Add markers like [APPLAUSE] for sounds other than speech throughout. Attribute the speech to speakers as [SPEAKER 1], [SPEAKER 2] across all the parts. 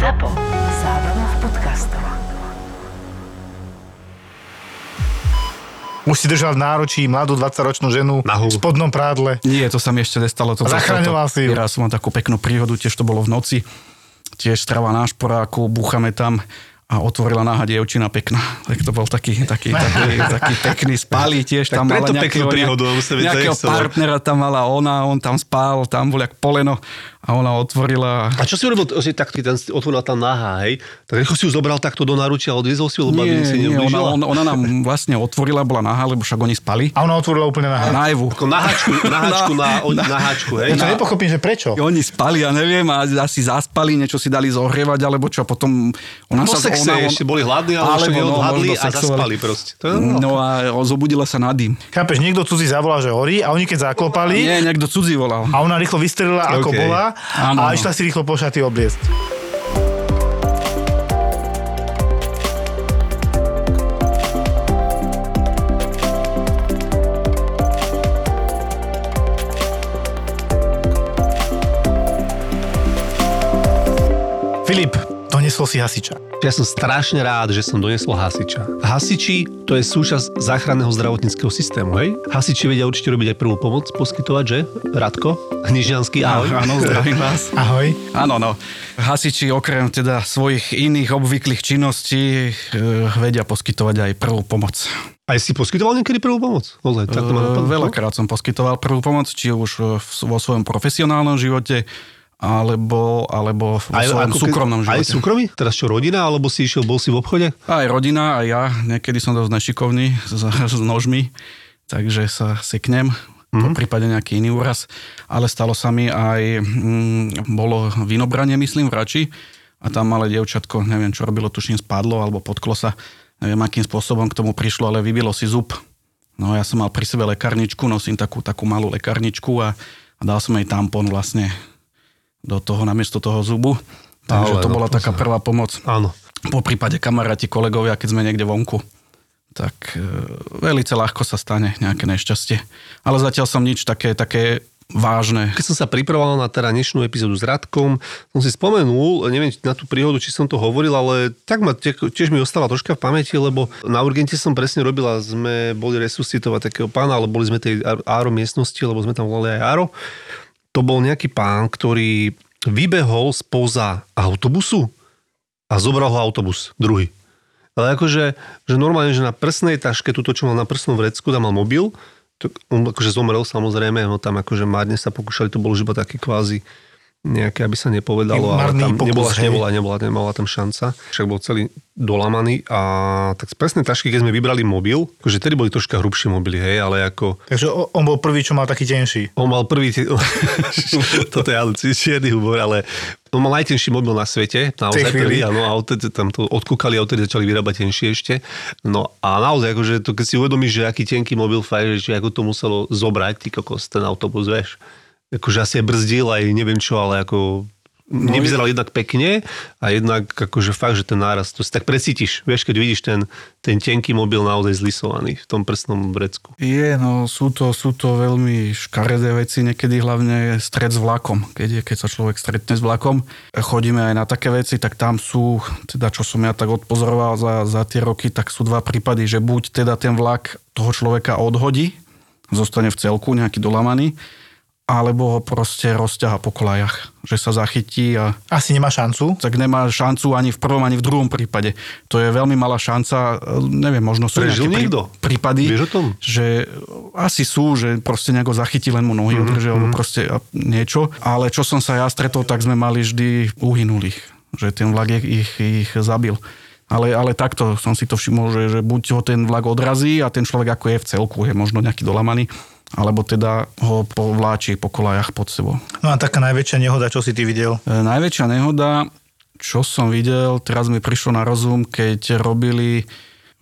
[SPEAKER 1] ZAPO. Zábrná v podcastov.
[SPEAKER 2] Už si držal v náročí mladú 20-ročnú ženu
[SPEAKER 3] Nahú.
[SPEAKER 2] v spodnom prádle.
[SPEAKER 4] Nie, to sa mi ešte nestalo. To
[SPEAKER 2] Zachraňoval
[SPEAKER 4] to,
[SPEAKER 2] si ju.
[SPEAKER 4] Raz som mal takú peknú príhodu, tiež to bolo v noci. Tiež strava na šporáku, búchame tam a otvorila náha dievčina pekná. Tak to bol taký, taký, taký, taký pekný spálí tiež.
[SPEAKER 3] Tak
[SPEAKER 4] tam mala
[SPEAKER 3] preto peknú
[SPEAKER 4] nejakého,
[SPEAKER 3] príhodu, sa to
[SPEAKER 4] nejakého partnera tam mala ona, on tam spál, tam bol jak poleno a ona otvorila
[SPEAKER 3] A čo si urobil, že tak ten otvorila tá nahá, hej? Tak rýchlo si ju zobral takto do náručia a odviezol si ju, lebo
[SPEAKER 4] nie,
[SPEAKER 3] si
[SPEAKER 4] nie, ona, ona, ona, nám vlastne otvorila, bola nahá, lebo však oni spali.
[SPEAKER 2] A ona otvorila úplne na
[SPEAKER 4] Najvu.
[SPEAKER 3] Ako naháčku, [LAUGHS] naháčku na, na, na háčku, hej?
[SPEAKER 2] Ja to nepochopím, že prečo.
[SPEAKER 4] Oni spali, ja neviem, a asi zaspali, niečo si dali zohrievať, alebo čo, potom... Ona
[SPEAKER 3] Po sexe
[SPEAKER 4] ona,
[SPEAKER 3] ešte boli hladní, ale už neodhadli a zaspali proste. To je.
[SPEAKER 4] No a zobudila sa na dým.
[SPEAKER 2] Chápeš, niekto cudzí zavolá, že horí a oni keď zaklopali
[SPEAKER 4] Nie, niekto cudzí volal.
[SPEAKER 2] a ona rýchlo vystrelila ako
[SPEAKER 3] OK.
[SPEAKER 2] bola
[SPEAKER 4] Áno,
[SPEAKER 2] a išla si rýchlo po šaty obliecť. Filip, donesol si hasiča.
[SPEAKER 3] Ja som strašne rád, že som donesol hasiča. Hasiči, to je súčasť záchranného zdravotníckého systému, hej? Hasiči vedia určite robiť aj prvú pomoc, poskytovať, že? Radko? Hnižianský, ahoj.
[SPEAKER 4] Áno, zdravím vás. [LAUGHS]
[SPEAKER 2] Ahoj.
[SPEAKER 4] Áno, no. Hasiči okrem teda svojich iných obvyklých činností e, vedia poskytovať aj prvú pomoc.
[SPEAKER 3] Aj si poskytoval niekedy prvú pomoc? Ozaj, tak to ma
[SPEAKER 4] E,
[SPEAKER 3] napadlo.
[SPEAKER 4] Veľakrát som poskytoval prvú pomoc, či už e, v, vo svojom profesionálnom živote, alebo, alebo vo svojom
[SPEAKER 3] ako keď-
[SPEAKER 4] súkromnom
[SPEAKER 3] Aj
[SPEAKER 4] živote.
[SPEAKER 3] súkromí? Teraz čo, rodina? Alebo si išiel, bol si v obchode?
[SPEAKER 4] Aj rodina, aj ja. Niekedy som dosť nešikovný [LAUGHS] s, s nožmi, takže sa seknem. Mm-hmm. Po prípade nejaký iný úraz. Ale stalo sa mi aj, mm, bolo vinobranie, myslím, v Rači. A tam malé dievčatko, neviem čo robilo, tuším spadlo alebo potklo sa. Neviem, akým spôsobom k tomu prišlo, ale vybilo si zub. No ja som mal pri sebe lekárničku, nosím takú, takú malú lekárničku a, a dal som jej tampon vlastne do toho, namiesto toho zubu. Takže
[SPEAKER 3] Ale
[SPEAKER 4] to
[SPEAKER 3] no,
[SPEAKER 4] bola
[SPEAKER 3] to
[SPEAKER 4] taká
[SPEAKER 3] sa-
[SPEAKER 4] prvá pomoc
[SPEAKER 3] Áno.
[SPEAKER 4] po prípade kamaráti, kolegovia, keď sme niekde vonku, tak e, veľmi ľahko sa stane nejaké nešťastie. Ale zatiaľ som nič také, také vážne.
[SPEAKER 3] Keď som sa pripravoval na teda dnešnú epizódu s Radkom, som si spomenul, neviem na tú príhodu, či som to hovoril, ale tak ma tie- tiež mi ostáva troška v pamäti, lebo na urgente som presne robil a sme boli resuscitovať takého pána, ale boli sme tej áro miestnosti, lebo sme tam volali aj áro. To bol nejaký pán, ktorý vybehol spoza autobusu a zobral ho autobus, druhý. Ale akože, že normálne, že na prsnej taške, túto, čo mal na prsnom vrecku, tam mal mobil, tak on akože zomrel samozrejme, no tam akože márne sa pokúšali, to bolo už iba také kvázi nejaké, aby sa nepovedalo, ale tam
[SPEAKER 2] pokus,
[SPEAKER 3] nebola,
[SPEAKER 2] hej.
[SPEAKER 3] nebola, nebola, nebola tam šanca. Však bol celý dolamaný a tak z presnej tašky, keď sme vybrali mobil, akože tedy boli troška hrubšie mobily, hej, ale ako
[SPEAKER 2] Takže on bol prvý, čo mal taký tenší.
[SPEAKER 3] on mal prvý, tie... [LAUGHS] toto je ale čierny humor, ale on mal najtenší mobil na svete, naozaj prvý, áno, a odtedy tam to odkúkali a odtedy začali vyrábať tenšie ešte. No a naozaj, akože to, keď si uvedomíš, že aký tenký mobil fajn, že ako to muselo zobrať, ty kokos, ten autobus, vieš. Akože asi aj brzdil, aj neviem čo, ale ako
[SPEAKER 2] No
[SPEAKER 3] nevyzeral jednak pekne a jednak akože fakt, že ten náraz, to si tak precítiš, vieš, keď vidíš ten, ten tenký mobil naozaj zlisovaný v tom prstnom vrecku.
[SPEAKER 4] Je, no sú to, sú to veľmi škaredé veci, niekedy hlavne stred s vlakom. Keď, je, keď sa človek stretne s vlakom, chodíme aj na také veci, tak tam sú, teda čo som ja tak odpozoroval za, za tie roky, tak sú dva prípady, že buď teda ten vlak toho človeka odhodí, zostane v celku nejaký dolamaný, alebo ho proste rozťaha po kolajach, že sa zachytí a
[SPEAKER 2] Asi nemá šancu.
[SPEAKER 4] tak nemá šancu ani v prvom, ani v druhom prípade. To je veľmi malá šanca, neviem, možno sú
[SPEAKER 3] Prežil
[SPEAKER 4] nejaké
[SPEAKER 3] niekto?
[SPEAKER 4] prípady,
[SPEAKER 3] Vieš o tom?
[SPEAKER 4] že asi sú, že proste nejako zachytí, len mu nohy
[SPEAKER 3] Mhm,
[SPEAKER 4] mm-hmm. alebo proste a niečo. Ale čo som sa ja stretol, tak sme mali vždy uhynulých, že ten vlak ich, ich, ich zabil. Ale, ale takto som si to všimol, že, že buď ho ten vlak odrazí a ten človek ako je v celku, je možno nejaký dolamaný, alebo teda ho povláči po kolajach pod sebou.
[SPEAKER 2] No a taká najväčšia nehoda, čo si ty videl?
[SPEAKER 4] E, najväčšia nehoda, čo som videl, teraz mi prišlo na rozum, keď robili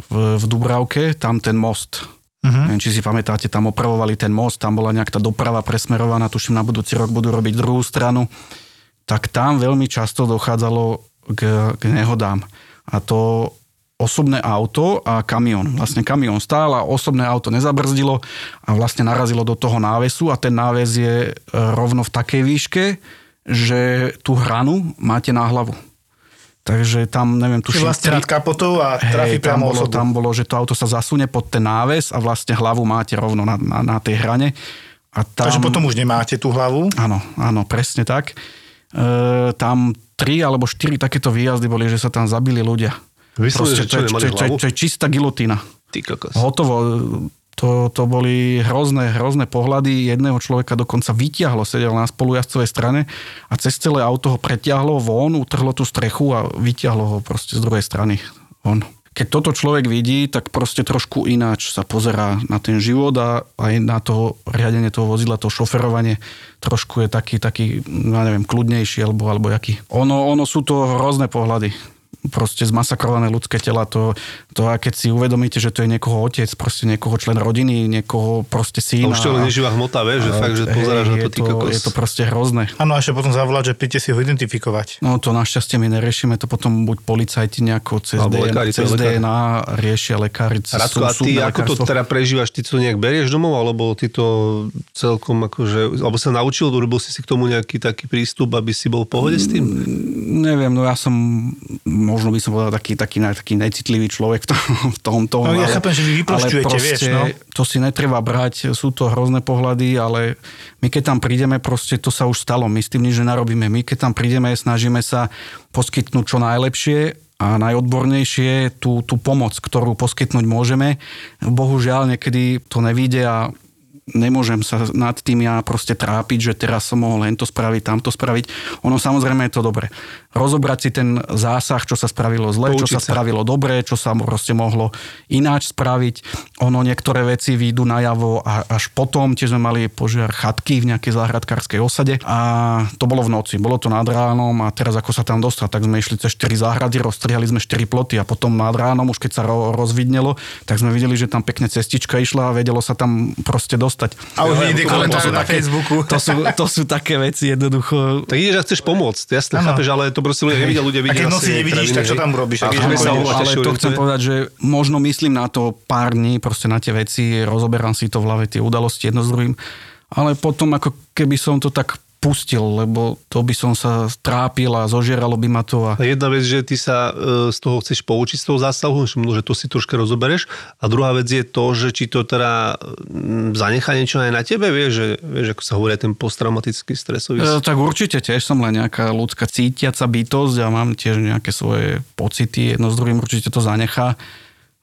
[SPEAKER 4] v, v Dubravke tam ten most. Uh-huh. Neviem, či si pamätáte, tam opravovali ten most, tam bola nejak tá doprava presmerovaná, tuším na budúci rok budú robiť druhú stranu. Tak tam veľmi často dochádzalo k, k nehodám. A to osobné auto a kamión. Vlastne kamión stál a osobné auto nezabrzdilo a vlastne narazilo do toho návesu a ten náves je e, rovno v takej výške, že tú hranu máte na hlavu. Takže tam, neviem, tuším...
[SPEAKER 2] vlastne nad kapotou a trafí
[SPEAKER 4] Hej, tam bolo,
[SPEAKER 2] osobu.
[SPEAKER 4] tam bolo, že to auto sa zasunie pod ten náves a vlastne hlavu máte rovno na, na, na tej hrane. A tam,
[SPEAKER 2] Takže potom už nemáte tú hlavu.
[SPEAKER 4] Áno, áno, presne tak. E, tam tri alebo štyri takéto výjazdy boli, že sa tam zabili ľudia.
[SPEAKER 3] Vyslovene, že čo,
[SPEAKER 4] to, je,
[SPEAKER 3] nemali
[SPEAKER 4] to, je, čistá gilotina.
[SPEAKER 3] Ty kokos.
[SPEAKER 4] Hotovo. To, to boli hrozné, hrozné pohľady. Jedného človeka dokonca vyťahlo, sedel na spolujazdcovej strane a cez celé auto ho preťahlo von, utrhlo tú strechu a vyťahlo ho proste z druhej strany von. Keď toto človek vidí, tak proste trošku ináč sa pozerá na ten život a aj na to riadenie toho vozidla, to šoferovanie trošku je taký, taký, ja neviem, kľudnejší alebo, alebo jaký. Ono, ono sú to hrozné pohľady proste zmasakrované ľudské tela, to, to a keď si uvedomíte, že to je niekoho otec, proste niekoho člen rodiny, niekoho proste
[SPEAKER 3] A
[SPEAKER 4] syn.
[SPEAKER 3] už to len neživá hmota, vieš, že fakt, že
[SPEAKER 4] hej,
[SPEAKER 3] pozeráš na to, ty kokos.
[SPEAKER 4] Je to proste hrozné.
[SPEAKER 2] Áno, a ešte potom zavolať, že príďte si ho identifikovať.
[SPEAKER 4] No to našťastie my neriešime, to potom buď policajti nejako cez,
[SPEAKER 3] Alebo
[SPEAKER 4] DNA,
[SPEAKER 3] lekári,
[SPEAKER 4] cez
[SPEAKER 3] lekár.
[SPEAKER 4] DNA riešia lekári. cez
[SPEAKER 3] Radko, a ty ako to teda prežívaš? Ty to nejak berieš domov, alebo ty to celkom akože, alebo sa naučil, urobil si si k tomu nejaký taký prístup, aby si bol v pohode s tým?
[SPEAKER 4] Neviem, no ja som, možno by som povedal taký, taký, taký necitlivý človek v tom. [LAUGHS] V tom, tom
[SPEAKER 2] No, ja chápem, že vy vyprošťujete,
[SPEAKER 4] ale
[SPEAKER 2] vieš, no.
[SPEAKER 4] To si netreba brať, sú to hrozné pohľady, ale my keď tam prídeme, proste to sa už stalo, my s tým nič nenarobíme. My keď tam prídeme, snažíme sa poskytnúť čo najlepšie a najodbornejšie tú, tú pomoc, ktorú poskytnúť môžeme. Bohužiaľ, niekedy to nevíde a nemôžem sa nad tým ja proste trápiť, že teraz som mohol len to spraviť, tamto spraviť. Ono samozrejme je to dobre. Rozobrať si ten zásah, čo sa spravilo zle, čo
[SPEAKER 3] Poučiť
[SPEAKER 4] sa
[SPEAKER 3] sa.
[SPEAKER 4] spravilo dobre, čo sa proste mohlo ináč spraviť. Ono niektoré veci výjdu najavo a až potom, tiež sme mali požiar chatky v nejakej záhradkárskej osade a to bolo v noci, bolo to nad ránom a teraz ako sa tam dostať, tak sme išli cez 4 záhrady, rozstrihali sme 4 ploty a potom nad ránom, už keď sa ro- rozvidnelo, tak sme videli, že tam pekne cestička išla a vedelo sa tam proste dostať.
[SPEAKER 2] A už komentáre
[SPEAKER 3] sú
[SPEAKER 2] na
[SPEAKER 3] také-
[SPEAKER 2] Facebooku.
[SPEAKER 4] To sú, to sú také veci jednoducho.
[SPEAKER 3] Tak ideš a chceš pomôcť, jasne, chápeš, ale to proste ľudia nevidia, ľudia
[SPEAKER 2] A
[SPEAKER 3] vidia
[SPEAKER 2] keď
[SPEAKER 3] asi
[SPEAKER 2] noci nevidíš, tak čo tam urobíš?
[SPEAKER 3] A keď
[SPEAKER 2] ideš
[SPEAKER 3] sa
[SPEAKER 4] ale to
[SPEAKER 3] orientuje.
[SPEAKER 4] chcem povedať, že možno myslím na to pár dní, proste na tie veci, rozoberám si to v hlave, tie udalosti jedno s druhým, ale potom ako keby som to tak pustil, lebo to by som sa trápil a zožieralo by ma to a
[SPEAKER 3] jedna vec, že ty sa e, z toho chceš poučiť z toho zásahu, že možno, že to si troška rozobereš. A druhá vec je to, že či to teda mm, zanechá niečo aj na tebe, vieš, že, vieš, ako sa hovorí, ten posttraumatický stresový.
[SPEAKER 4] E, tak určite tiež som len nejaká ľudská cítiaca bytosť a mám tiež nejaké svoje pocity. Jedno s druhým určite to zanechá.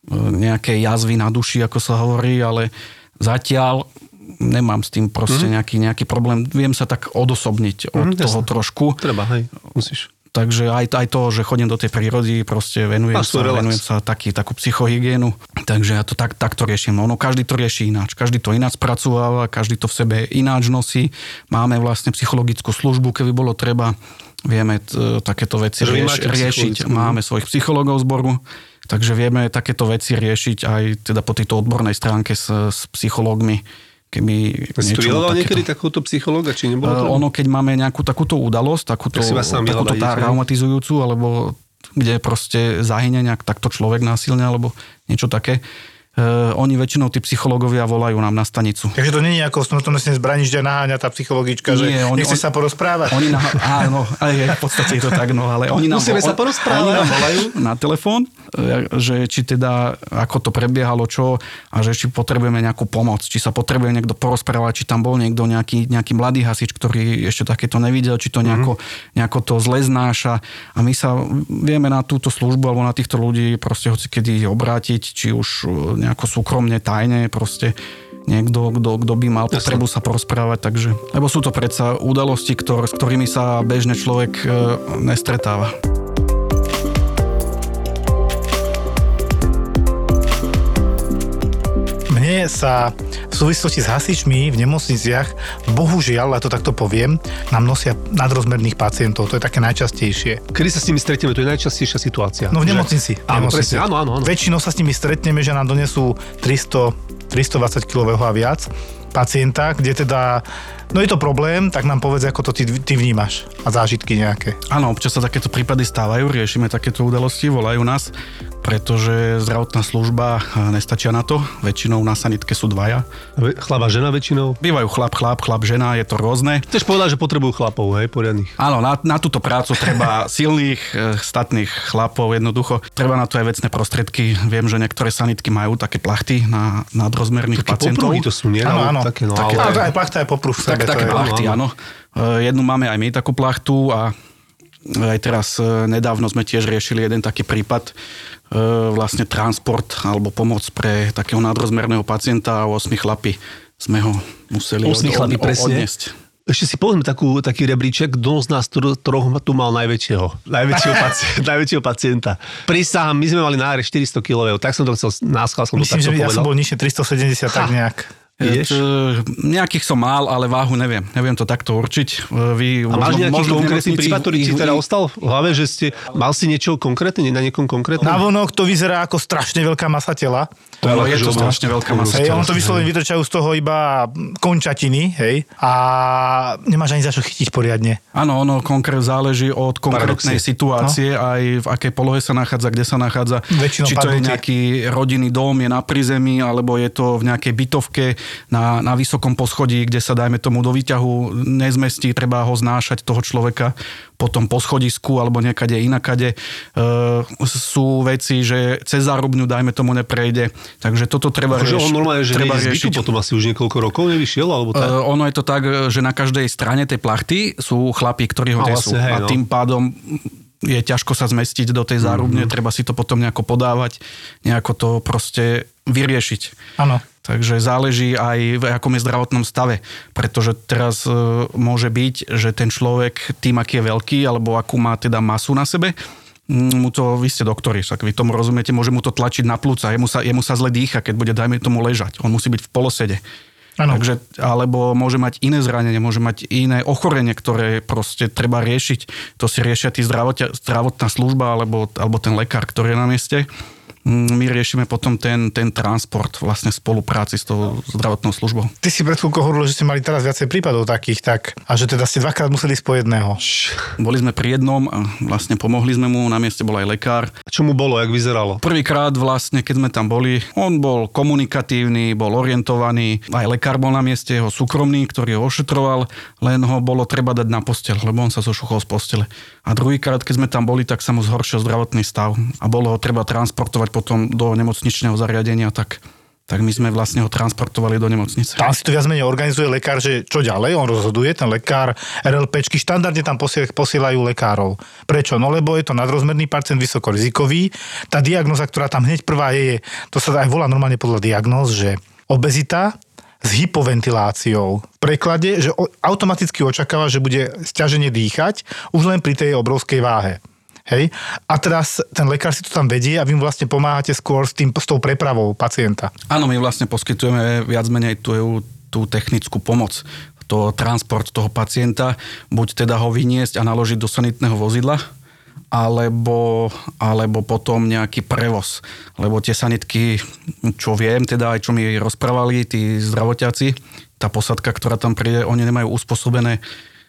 [SPEAKER 4] E, Nejaké jazvy na duši, ako sa hovorí, ale zatiaľ nemám s tým proste nejaký, nejaký problém. Viem sa tak odosobniť od
[SPEAKER 3] Mhm,
[SPEAKER 4] toho
[SPEAKER 3] jasné.
[SPEAKER 4] trošku.
[SPEAKER 3] Treba, hej, musíš.
[SPEAKER 4] Takže aj, aj to, že chodím do tej prírody, proste venujem
[SPEAKER 3] Máš
[SPEAKER 4] sa,
[SPEAKER 3] relax.
[SPEAKER 4] venujem sa taký, takú psychohygienu. Takže ja to tak, takto riešim. Ono každý to rieši ináč. Každý to ináč spracováva, každý to v sebe ináč nosí. Máme vlastne psychologickú službu, keby bolo treba. Vieme t- takéto veci rieš, riešiť.
[SPEAKER 3] psychologickú,
[SPEAKER 4] Máme svojich psychológov zboru. Takže vieme takéto veci riešiť aj teda po tejto odbornej stránke s, s psychológmi. Keby
[SPEAKER 3] to
[SPEAKER 4] takéto-
[SPEAKER 3] niekedy takúto psychologa, či nebolo to?
[SPEAKER 4] Uh, ono, keď máme nejakú takúto udalosť, takúto, takúto tá traumatizujúcu, alebo kde proste zahyne nejak takto človek násilne, alebo niečo také, uh, oni väčšinou, tí psychológovia, volajú nám na stanicu.
[SPEAKER 2] Takže to nie je ako smrtonosne zbraní, že naháňa tá psychologička, že
[SPEAKER 4] Nie, oni-
[SPEAKER 2] nechce
[SPEAKER 4] oni-
[SPEAKER 2] sa porozprávať.
[SPEAKER 4] Oni na, [LAUGHS] áno, aj v podstate je to tak, no, ale oni nám,
[SPEAKER 3] Musíme sa porozprávať.
[SPEAKER 4] Oni nám volajú na telefón, e, že či teda, ako to prebiehalo, čo, a že či potrebujeme nejakú pomoc, či sa potrebuje niekto porozprávať, či tam bol niekto nejaký, nejaký mladý hasič, ktorý ešte takéto nevidel, či to nejako, nejako to zle znáša. A my sa vieme na túto službu alebo na týchto ľudí proste hoci kedy obrátiť, či už e, nejako súkromne, tajne, proste niekto, kto, kto by mal potrebu sa porozprávať, takže, lebo sú to predsa udalosti, ktor, s ktorými sa bežne človek e, nestretáva.
[SPEAKER 2] Mne sa v súvislosti s hasičmi v nemocniciach, bohužiaľ, a to takto poviem, nám nosia nadrozmerných pacientov. To je také najčastejšie.
[SPEAKER 3] Kedy sa s nimi stretieme, to je najčastejšia situácia.
[SPEAKER 2] No v
[SPEAKER 3] Že-
[SPEAKER 2] nemocnici. v
[SPEAKER 3] Áno, presne, áno, áno, áno.
[SPEAKER 2] Väčšinou sa s nimi stretneme, že nám donesú 300, 320 kg a viac pacienta, kde teda, no je to problém, tak nám povedz, ako to ty, ty vnímaš a zážitky nejaké.
[SPEAKER 4] Áno, občas sa takéto prípady stávajú, riešime takéto udalosti, volajú nás, pretože zdravotná služba e, nestačia na to. Väčšinou na sanitke sú dvaja.
[SPEAKER 3] Ve- Chlap a žena väčšinou.
[SPEAKER 4] Bývajú chlap, chlap, chlap, žena, je to rôzne.
[SPEAKER 3] Chceš povedať, že potrebujú chlapov, hej, poriadnych.
[SPEAKER 4] Áno, na, na túto prácu treba [LAUGHS] silných, e, statných chlapov, jednoducho. Treba na to aj vecné prostriedky. Viem, že niektoré sanitky majú také plachty na nadrozmerných
[SPEAKER 3] Také
[SPEAKER 4] pacientov.
[SPEAKER 3] popruhy to sú, nie?
[SPEAKER 2] Áno, áno.
[SPEAKER 3] Také, no,
[SPEAKER 4] Také-
[SPEAKER 3] ale...
[SPEAKER 2] Aj plachta je popruh
[SPEAKER 4] Tak,
[SPEAKER 2] to
[SPEAKER 4] také plachty,
[SPEAKER 3] áno,
[SPEAKER 4] áno. E, Jednu máme aj my takú plachtu a aj teraz e, nedávno sme tiež riešili jeden taký prípad, e, vlastne transport alebo pomoc pre takého nadrozmerného pacienta a 8 chlapi sme ho museli
[SPEAKER 3] Osmi
[SPEAKER 4] od-
[SPEAKER 3] chlapi,
[SPEAKER 4] od- odniesť.
[SPEAKER 3] Ešte si povedzme takú, taký rebríček, kto z nás tro- troch tu mal najväčšieho, najväčšieho, pacienta, [LAUGHS] najväčšieho pacienta. Prísahám, my sme mali náre 400 kg, tak som to chcel, náschval som to
[SPEAKER 2] Myslím,
[SPEAKER 3] takto
[SPEAKER 2] že ja
[SPEAKER 3] povedal.
[SPEAKER 2] som bol nižšie 370, tak nejak.
[SPEAKER 3] Vieš?
[SPEAKER 4] E, nejakých som mal, ale váhu neviem. Neviem to takto určiť. E, Vy,
[SPEAKER 3] A máš nejaký
[SPEAKER 4] v
[SPEAKER 3] konkrétny prípad, ktorý ti
[SPEAKER 4] ich-
[SPEAKER 3] teda ostal v hlave, že ste, mal si niečo konkrétne, na niekom konkrétnom?
[SPEAKER 2] Na vonok to vyzerá ako strašne veľká masa tela.
[SPEAKER 3] To je
[SPEAKER 4] No, je to strašne veľká masa
[SPEAKER 2] Hej,
[SPEAKER 4] tela.
[SPEAKER 2] on to vyslovene vytrčajú z toho iba končatiny, hej, a nemáš ani za čo chytiť poriadne.
[SPEAKER 4] Áno, ono konkrét záleží od konkrétnej
[SPEAKER 3] Paradoxne.
[SPEAKER 4] situácie, aj v akej polohe sa nachádza, kde sa nachádza.
[SPEAKER 2] Väčšinou
[SPEAKER 4] Či to je nejaký rodinný dom, je na prízemí, alebo je to v nejakej bytovke na, na vysokom poschodí, kde sa, dajme tomu, do výťahu nezmestí, treba ho znášať, toho človeka, potom po schodisku, alebo niekade inakade. E, sú veci, že cez zárubňu, dajme tomu, neprejde. Takže toto treba
[SPEAKER 3] Akože on
[SPEAKER 4] riešiť.
[SPEAKER 3] normálne, že
[SPEAKER 4] treba riešiť.
[SPEAKER 3] potom asi už niekoľko rokov nevyšiel, alebo tak?
[SPEAKER 4] Uh, ono je to tak, že na každej strane tej plachty sú chlapí, ktorí ho
[SPEAKER 3] A
[SPEAKER 4] nesú.
[SPEAKER 3] vlastne, hej,
[SPEAKER 4] a
[SPEAKER 3] no.
[SPEAKER 4] tým pádom je ťažko sa zmestiť do tej zárubne,
[SPEAKER 3] Mhm.
[SPEAKER 4] treba si to potom nejako podávať, nejako to proste vyriešiť.
[SPEAKER 2] Áno.
[SPEAKER 4] Takže záleží aj v akom je zdravotnom stave, pretože teraz e, môže byť, že ten človek tým, aký je veľký, alebo akú má teda masu na sebe, mu to, vy ste doktori, však vy tomu rozumiete, môže mu to tlačiť na plúca, jemu sa, jemu sa zle dýcha, keď bude, dajme tomu, ležať. On musí byť v polosede.
[SPEAKER 2] Áno.
[SPEAKER 4] Takže, alebo môže mať iné zranenie, môže mať iné ochorenie, ktoré proste treba riešiť. To si riešia tí zdravotná služba alebo, alebo ten lekár, ktorý je na mieste. Mm, My riešime potom ten, ten transport vlastne v spolupráci s tou zdravotnou službou.
[SPEAKER 2] Ty si pred chvíľkou hovoril, že ste mali teraz viacej prípadov takých, tak, a že teda ste dvakrát museli ísť po jedného.
[SPEAKER 4] Boli sme pri jednom a vlastne pomohli sme mu, na mieste bol aj lekár.
[SPEAKER 3] Čo mu bolo, jak vyzeralo?
[SPEAKER 4] Prvýkrát vlastne, keď sme tam boli, on bol komunikatívny, bol orientovaný, aj lekár bol na mieste, jeho súkromný, ktorý ho ošetroval, len ho bolo treba dať na postel, lebo on sa zošuchol z postele. A druhýkrát, keď sme tam boli, tak sa mu zhoršil zdravotný stav a bolo ho treba transportovať potom do nemocničného zariadenia, tak tak my sme vlastne ho transportovali do nemocnice.
[SPEAKER 2] Tam si to viac menej organizuje lekár, že čo ďalej, on rozhoduje, ten lekár, RLPčky, štandardne tam posiel- posielajú lekárov. Prečo? No lebo je to nadrozmerný pacient, vysokorizikový. Tá diagnoza, ktorá tam hneď prvá je, to sa aj volá normálne podľa diagnóz, že obezita s hypoventiláciou. V preklade, že automaticky očakáva, že bude stiažene dýchať už len pri tej obrovskej váhe. Hej? A teraz ten lekár si to tam vedie a vy mu vlastne pomáhate skôr s, tým, s tou prepravou pacienta.
[SPEAKER 4] Áno, my vlastne poskytujeme viac menej tú, tú technickú pomoc, to transport toho pacienta, buď teda ho vyniesť a naložiť do sanitného vozidla, alebo, alebo potom nejaký prevoz. Lebo tie sanitky, čo viem, teda aj čo mi rozprávali tí zdravotiaci, tá posadka, ktorá tam príde, oni nemajú uspôsobené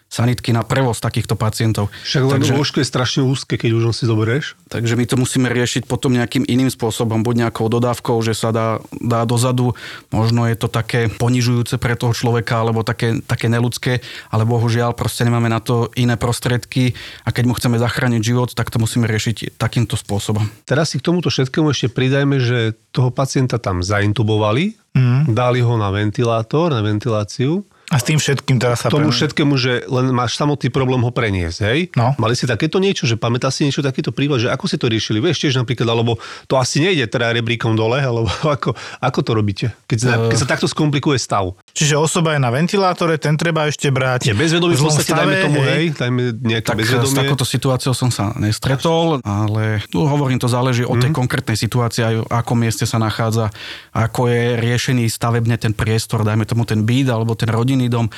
[SPEAKER 4] sanitky na prevoz takýchto pacientov.
[SPEAKER 3] Však len Takže... lôžko je strašne úzke, keď už on si zoberieš.
[SPEAKER 4] Takže my to musíme riešiť potom nejakým iným spôsobom, buď nejakou dodávkou, že sa dá, dá dozadu, možno je to také ponižujúce pre toho človeka, alebo také, také neludské, ale bohužiaľ proste nemáme na to iné prostriedky a keď mu chceme zachrániť život, tak to musíme riešiť takýmto spôsobom.
[SPEAKER 3] Teraz si k tomuto všetkému ešte pridajme, že toho pacienta tam zaintubovali, mm. dali ho na ventilátor, na ventiláciu.
[SPEAKER 2] A s tým všetkým teraz sa...
[SPEAKER 3] Tomu
[SPEAKER 2] pre-
[SPEAKER 3] všetkému, že len máš samotný problém ho preniesť, hej?
[SPEAKER 2] No.
[SPEAKER 3] Mali si takéto niečo, že pamätá si niečo takéto prípad, že ako si to riešili? Vieš tiež napríklad, alebo to asi nejde teda rebríkom dole, alebo [LAUGHS] ako, ako to robíte? Keď sa, keď sa takto skomplikuje stav.
[SPEAKER 2] Čiže osoba je na ventilátore, ten treba ešte brať.
[SPEAKER 3] Je bezvedomý v podstate, dajme tomu, hej, dajme nejaké
[SPEAKER 4] Tak s
[SPEAKER 3] bezvedomie.
[SPEAKER 4] takouto situáciou som sa nestretol, ale tu hovorím, to záleží od tej konkrétnej situácie, aj v akom mieste sa nachádza, ako je riešený stavebne ten priestor, dajme tomu ten byt alebo ten rodinný dom. E,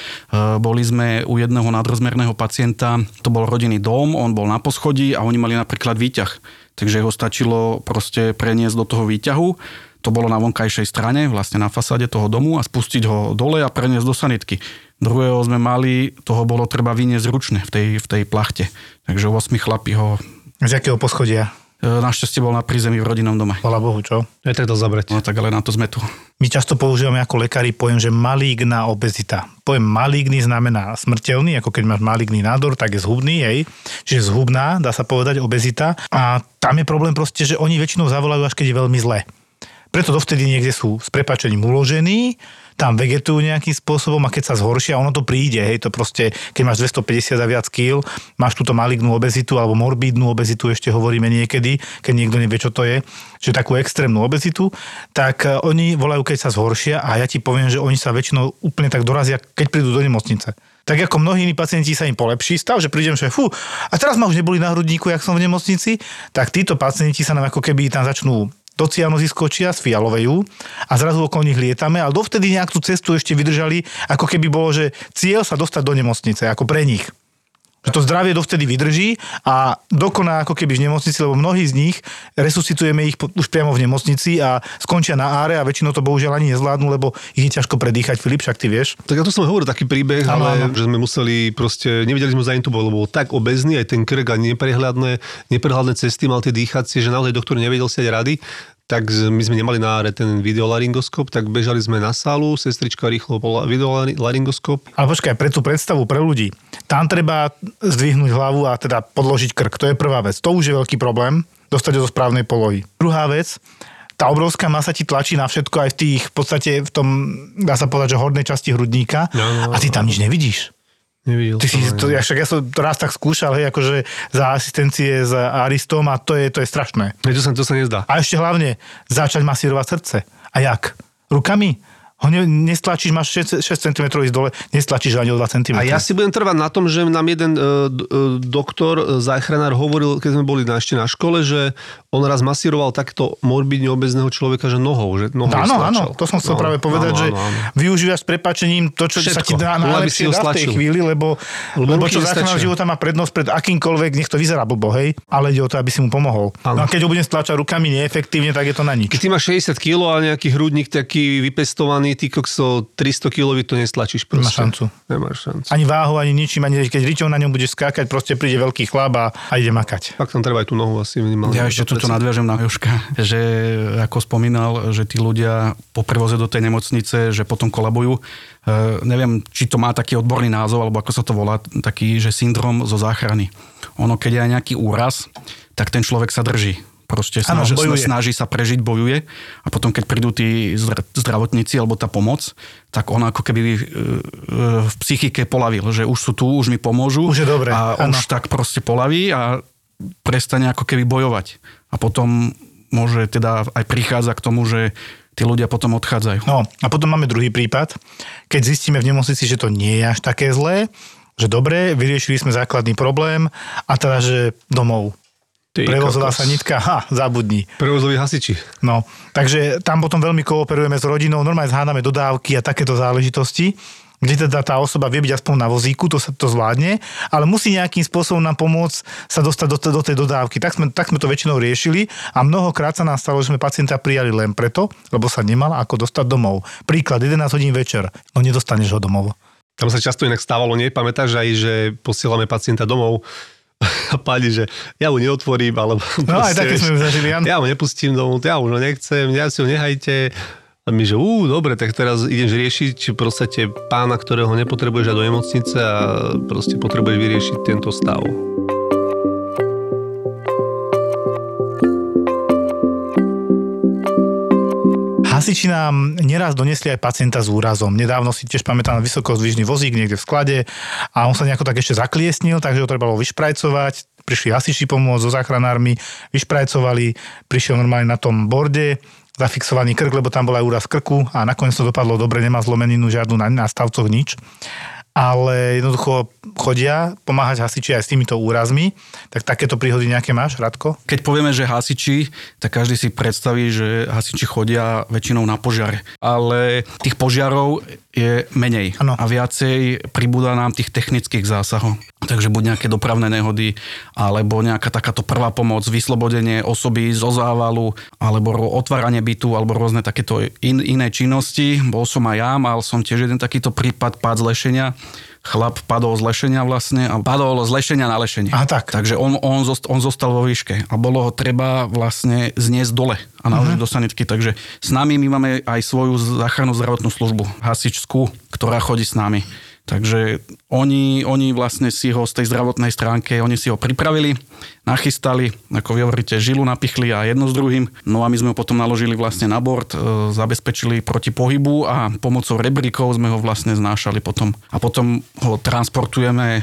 [SPEAKER 4] Boli sme u jedného nadrozmerného pacienta, to bol rodinný dom, on bol na poschodí a oni mali napríklad výťah. Takže ho stačilo proste preniesť do toho výťahu, to bolo na vonkajšej strane, vlastne na fasáde toho domu a spustiť ho dole a preniesť do sanitky. Druhého sme mali, toho bolo treba vyniesť ručne v tej, v tej plachte. Takže 8 chlapi ho
[SPEAKER 2] Z jakého poschodia?
[SPEAKER 4] E, Našťastie bol na prízemí v rodinnom dome.
[SPEAKER 2] Chvala Bohu, čo?
[SPEAKER 3] Je to zabrať.
[SPEAKER 4] No tak ale na to sme tu.
[SPEAKER 2] My často používame ako lekári pojem, že maligná obezita. Pojem maligný znamená smrteľný, ako keď máš maligný nádor, tak je zhubný, hej. Čiže zhubná, dá sa povedať, obezita. A tam je problém proste, že oni väčšinou zavolajú, až keď je veľmi zle. Preto dovtedy niekde sú s prepačením uložení, tam vegetujú nejakým spôsobom a keď sa zhoršia, ono to príde, hej, to proste, keď máš 250 a viac kg, máš túto malignú obezitu alebo morbídnu obezitu, ešte hovoríme niekedy, keď niekto nevie, čo to je, že takú extrémnu obezitu, tak e, oni volajú, keď sa zhoršia a ja ti poviem, že oni sa väčšinou úplne tak dorazia, keď prídu do nemocnice. Tak ako mnohí iní pacienti sa im polepší stav, že prídem, že fú, a teraz ma už neboli na hrudníku, jak som v nemocnici, tak títo pacienti sa nám ako keby tam začnú do cianozy skočia z a zrazu okolo nich lietame, ale dovtedy nejak tú cestu ešte vydržali, ako keby bolo, že cieľ sa dostať do nemocnice, ako pre nich. Že to zdravie dovtedy vydrží a dokoná ako keby v nemocnici, lebo mnohí z nich resuscitujeme ich už priamo v nemocnici a skončia na áre a väčšinou to bohužiaľ ani nezvládnu, lebo ich je ťažko predýchať. Filip, však ty vieš.
[SPEAKER 3] Tak ja to som hovoril taký príbeh,
[SPEAKER 2] Áno,
[SPEAKER 3] ale
[SPEAKER 2] áno.
[SPEAKER 3] že sme museli proste, nevedeli sme zaintubovať, lebo bol tak obezný, aj ten krk a neprehľadné, neprehľadné cesty mal tie dýchacie, že naozaj doktor nevedel si rady. Tak my sme nemali na áre ten videolaryngoskop, tak bežali sme na sálu, sestrička rýchlo bola videolaryngoskop.
[SPEAKER 2] Ale počkaj, pre tú predstavu pre ľudí. Tam treba zdvihnúť hlavu a teda podložiť krk. To je prvá vec. To už je veľký problém, dostať ho do správnej polohy. Druhá vec, tá obrovská masa ti tlačí na všetko aj v tých, v podstate v tom, dá sa povedať, že hornej časti hrudníka
[SPEAKER 3] No, no,
[SPEAKER 2] a ty tam nič nevidíš.
[SPEAKER 3] Nevidel
[SPEAKER 2] Ty si, to, ja, však ja som to raz tak skúšal, hej, akože za asistencie s Aristom a to je, to je strašné.
[SPEAKER 3] Ne, to, sa, to sa nezdá.
[SPEAKER 2] A ešte hlavne začať masírovať srdce. A jak? Rukami? Ho ne, nestlačíš, máš 6, 6 cm ísť dole, nestlačíš ani o 2 cm.
[SPEAKER 3] A ja si budem trvať na tom, že nám jeden uh, doktor, uh, záchranár hovoril, keď sme boli na, ešte na škole, že on raz masíroval takto morbidne obezného človeka, že nohou, že nohou
[SPEAKER 2] Áno, áno, to som chcel
[SPEAKER 3] No,
[SPEAKER 2] práve povedať,
[SPEAKER 3] áno,
[SPEAKER 2] že
[SPEAKER 3] áno, áno.
[SPEAKER 2] využívaš s prepačením to, čo sa ti
[SPEAKER 3] Všetko,
[SPEAKER 2] dá najlepšie dá v tej chvíli, lebo,
[SPEAKER 3] Lebo
[SPEAKER 2] lebo čo záchrana života má prednosť pred akýmkoľvek, nech to vyzerá blbo, hej, ale ide o to, aby si mu pomohol.
[SPEAKER 3] Áno.
[SPEAKER 2] No a keď ho budem stlačať rukami neefektívne, tak je to na nič.
[SPEAKER 3] Keď ty máš 60 kg a nejaký hrudník taký vypestovaný, ty kokso 300 kg to nestlačíš proste.
[SPEAKER 2] Nemáš šancu.
[SPEAKER 3] Nemáš šancu.
[SPEAKER 2] Ani váhu, ani ničím, ani keď riťou na ňom budeš skákať, proste príde veľký chlap a, ide makať.
[SPEAKER 3] Fakt tam treba aj tú nohu asi minimálne.
[SPEAKER 4] Ja ešte tuto nadviažem na Joška, [LAUGHS] že ako spomínal, že tí ľudia po prevoze do tej nemocnice, že potom kolabujú. E, neviem, či to má taký odborný názov, alebo ako sa to volá, taký, že syndrom zo záchrany. Ono, keď je aj nejaký úraz, tak ten človek sa drží. Proste snaží,
[SPEAKER 2] bojuje.
[SPEAKER 4] snaží sa prežiť, bojuje a potom, keď prídu tí zdra- zdravotníci alebo tá pomoc, tak on ako keby e, e, v psychike polavil, že už sú tu, už mi pomôžu.
[SPEAKER 2] Už je dobre,
[SPEAKER 4] A
[SPEAKER 2] áno.
[SPEAKER 4] už tak proste polaví a prestane ako keby bojovať. A potom môže teda aj prichádza k tomu, že tí ľudia potom odchádzajú.
[SPEAKER 2] No a potom máme druhý prípad, keď zistíme v nemocnici, že to nie je až také zlé, že dobre, vyriešili sme základný problém a teda, že domov.
[SPEAKER 3] Ty
[SPEAKER 2] Prevozová sa nitka, ha, zabudni.
[SPEAKER 3] Prevozoví hasiči.
[SPEAKER 2] No, takže tam potom veľmi kooperujeme s rodinou, normálne zhádame dodávky a takéto záležitosti, kde teda tá osoba vie byť aspoň na vozíku, to sa to zvládne, ale musí nejakým spôsobom nám pomôcť sa dostať do, do tej dodávky. Tak sme, tak sme to väčšinou riešili a mnohokrát sa nám stalo, že sme pacienta prijali len preto, lebo sa nemal ako dostať domov. Príklad, 11 hodín večer, no nedostaneš ho domov.
[SPEAKER 3] Tam sa často inak stávalo, nie? Pamätáš aj, že posielame pacienta domov a páni, že ja ho neotvorím, alebo
[SPEAKER 2] No aj také sme zažili, áno.
[SPEAKER 3] Ja ho nepustím domov, ja už ho nechcem, ja si ho nehajte. A my, že ú, dobre, tak teraz ideš riešiť podstate pána, ktorého nepotrebuješ a do nemocnice a proste potrebuješ vyriešiť tento stav.
[SPEAKER 2] Hasiči nám neraz donesli aj pacienta s úrazom. Nedávno si tiež pamätám vysokozdvižný vozík niekde v sklade a on sa nejako tak ešte zakliesnil, takže ho trebalo vyšprajcovať. Prišli hasiči pomôcť so záchranármi, vyšprajcovali, prišiel normálne na tom borde, zafixovaný krk, lebo tam bol aj úraz krku a nakoniec to dopadlo dobre, nemá zlomeninu žiadnu na, na stavcoch nič. Ale jednoducho chodia pomáhať hasiči aj s týmito úrazmi. Tak takéto príhody nejaké máš, Radko?
[SPEAKER 4] Keď povieme, že hasiči, tak každý si predstaví, že hasiči chodia väčšinou na požiar. Ale tých požiarov je menej
[SPEAKER 2] Áno.
[SPEAKER 4] a viacej pribúda nám tých technických zásahov. Takže buď nejaké dopravné nehody, alebo nejaká takáto prvá pomoc, vyslobodenie osoby zo závalu, alebo otváranie bytu, alebo rôzne takéto in, iné činnosti. Bol som aj ja, mal som tiež jeden takýto prípad pád z lešenia. Chlap padol z lešenia vlastne a padol z lešenia na lešenie.
[SPEAKER 2] Aha, tak.
[SPEAKER 4] Takže on, on, zost, on zostal vo výške a bolo ho treba vlastne zniesť dole a naložiť uh-huh. do sanitky. Takže s nami my máme aj svoju záchrannú zdravotnú službu, hasičskú, ktorá chodí s nami. Takže oni, oni vlastne si ho z tej zdravotnej stránke, oni si ho pripravili, nachystali, ako vy hovoríte, žilu napichli a jedno s druhým. No a my sme ho potom naložili vlastne na bord, e, zabezpečili proti pohybu a pomocou rebríkov sme ho vlastne znášali potom. A potom ho transportujeme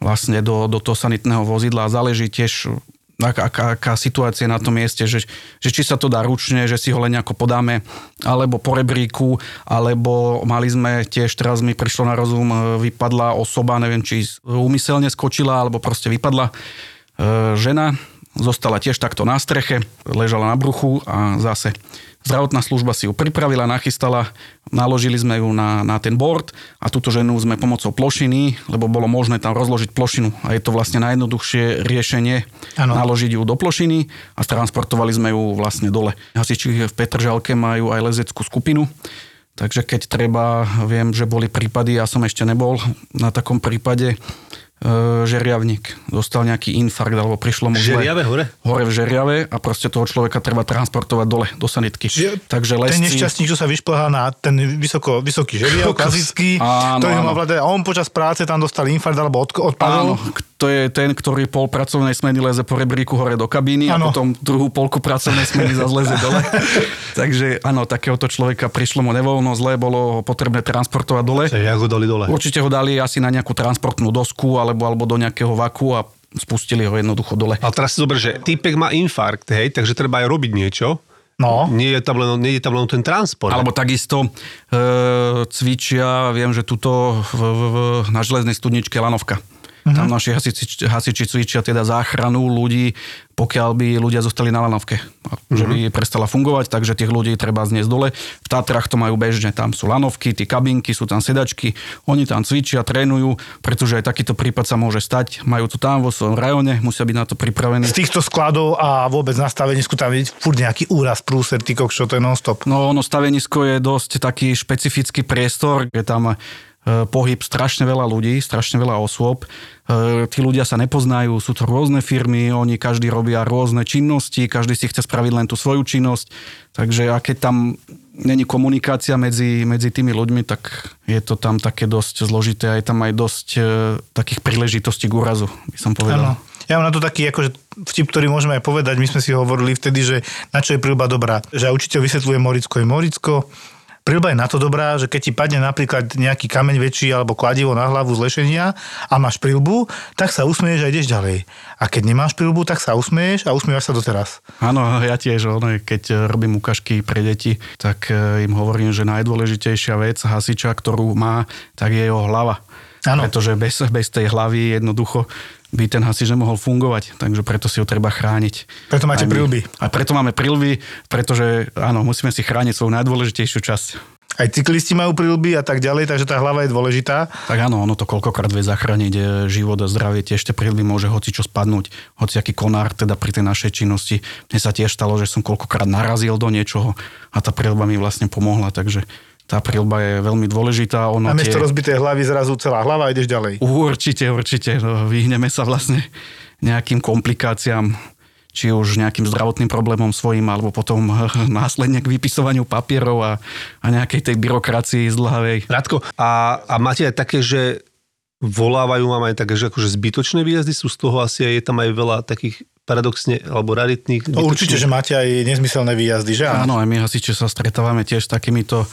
[SPEAKER 4] vlastne do, do toho sanitného vozidla a záleží tiež aká, aká, situácia na tom mieste, že, že či sa to dá ručne, že si ho len nejako podáme, alebo po rebríku, alebo mali sme tiež, teraz mi prišlo na rozum, e, vypadla osoba, neviem, či úmyselne skočila, alebo proste vypadla e, žena, zostala tiež takto na streche, ležala na bruchu a zase Zdravotná služba si ju pripravila, nachystala, naložili sme ju na, na ten board a túto ženu sme pomocou plošiny, lebo bolo možné tam rozložiť plošinu a je to vlastne najjednoduchšie riešenie ano. naložiť ju do plošiny a transportovali sme ju vlastne dole. Hasiči v Petržalke majú aj lezeckú skupinu, takže keď treba, viem, že boli prípady, ja som ešte nebol na takom prípade, žeriavník. Dostal nejaký infarkt alebo prišlo mu
[SPEAKER 3] Žeriave
[SPEAKER 4] zle.
[SPEAKER 3] hore?
[SPEAKER 4] Hore v Žeriave a proste toho človeka treba transportovať dole do sanitky.
[SPEAKER 2] Čiže
[SPEAKER 4] Takže lesci...
[SPEAKER 2] Ten nešťastník, čo sa vyšplhá na ten vysoko, vysoký žeriav, klasický,
[SPEAKER 4] Áno,
[SPEAKER 2] ktorý ho má
[SPEAKER 4] áno.
[SPEAKER 2] vládať, a on počas práce tam dostal infarkt alebo od, odpadol.
[SPEAKER 4] Áno, to je ten, ktorý pol pracovnej smeny leze po rebríku hore do kabíny
[SPEAKER 2] Áno.
[SPEAKER 4] a potom druhú polku pracovnej smeny zase leze dole. [LAUGHS] Takže áno, takéhoto človeka prišlo mu nevoľno, zle, bolo ho potrebné transportovať dole.
[SPEAKER 3] Čiže jak ho dali dole?
[SPEAKER 4] Určite ho dali asi na nejakú transportnú dosku alebo, alebo do nejakého vaku a spustili ho jednoducho dole.
[SPEAKER 3] Ale teraz si zober, že týpek má infarkt, hej, takže treba aj robiť niečo.
[SPEAKER 2] No.
[SPEAKER 3] Nie je tam len, nie je tam len ten transport.
[SPEAKER 4] Alebo takisto e, cvičia, viem, že tuto v, v, v, na železnej studničke Lanovka. Uh-huh. Tam naši hasiči, hasiči cvičia teda záchranu ľudí, pokiaľ by ľudia zostali na lanovke. Uh-huh. Že by prestala fungovať, takže tých ľudí treba zniesť dole. V Tatrach to majú bežne, tam sú lanovky, tie kabinky, sú tam sedačky, oni tam cvičia, trénujú, pretože aj takýto prípad sa môže stať. Majú to tam vo svojom rajone, musia byť na to pripravení.
[SPEAKER 2] Z týchto skladov a vôbec na stavenisku tam vidieť furt nejaký úraz, prúser, ty kokšo, to je non-stop.
[SPEAKER 4] No ono stavenisko je dosť taký špecifický priestor, je tam pohyb strašne veľa ľudí, strašne veľa osôb. E, tí ľudia sa nepoznajú, sú to rôzne firmy, oni každý robia rôzne činnosti, každý si chce spraviť len tú svoju činnosť. Takže a tam není komunikácia medzi, medzi tými ľuďmi, tak je to tam také dosť zložité a je tam aj dosť e, takých príležitostí k úrazu, by som povedal.
[SPEAKER 2] Áno. Ja mám na to taký akože vtip, ktorý môžeme aj povedať. My sme si hovorili vtedy, že na čo je prilba dobrá. Že aj učiteľ vysvetľuje Moricko je Moricko. Prilba je na to dobrá, že keď ti padne napríklad nejaký kameň väčší alebo kladivo na hlavu z lešenia a máš prilbu, tak sa usmieš a ideš ďalej. A keď nemáš prilbu, tak sa usmieš a usmievaš sa doteraz.
[SPEAKER 4] Áno, ja tiež, keď robím ukážky pre deti, tak e, im hovorím, že najdôležitejšia vec hasiča, ktorú má, tak je jeho hlava.
[SPEAKER 2] Áno.
[SPEAKER 4] Pretože bez, bez tej hlavy jednoducho by ten hasič nemohol fungovať, takže preto si ho treba chrániť.
[SPEAKER 2] Preto máte prilby.
[SPEAKER 4] A preto máme prilby, pretože áno, musíme si chrániť svoju najdôležitejšiu časť.
[SPEAKER 2] Aj cyklisti majú prilby a tak ďalej, takže tá hlava je dôležitá.
[SPEAKER 4] Tak áno, ono to koľkokrát vie zachrániť e, život a zdravie, tie prilby môže hoci čo spadnúť, hoci aký konár teda pri tej našej činnosti. Mne sa tiež stalo, že som koľkokrát narazil do niečoho a tá prilba mi vlastne pomohla, takže tá prilba je veľmi dôležitá. Ono
[SPEAKER 2] A miesto
[SPEAKER 4] tie...
[SPEAKER 2] rozbitej hlavy zrazu celá hlava a ideš ďalej.
[SPEAKER 4] Určite, určite. No, vyhneme sa vlastne nejakým komplikáciám, či už nejakým zdravotným problémom svojím, alebo potom [LAUGHS] následne k vypisovaniu papierov a, a nejakej tej byrokracii zdlhavej.
[SPEAKER 3] Radko, a, a máte aj také, že volávajú vám aj také, že akože zbytočné výjazdy sú z toho asi aj je tam aj veľa takých paradoxne alebo raritných.
[SPEAKER 2] No, určite, že máte aj nezmyselné výjazdy, že áno?
[SPEAKER 4] Áno, aj my hasiči sa stretávame tiež s takýmito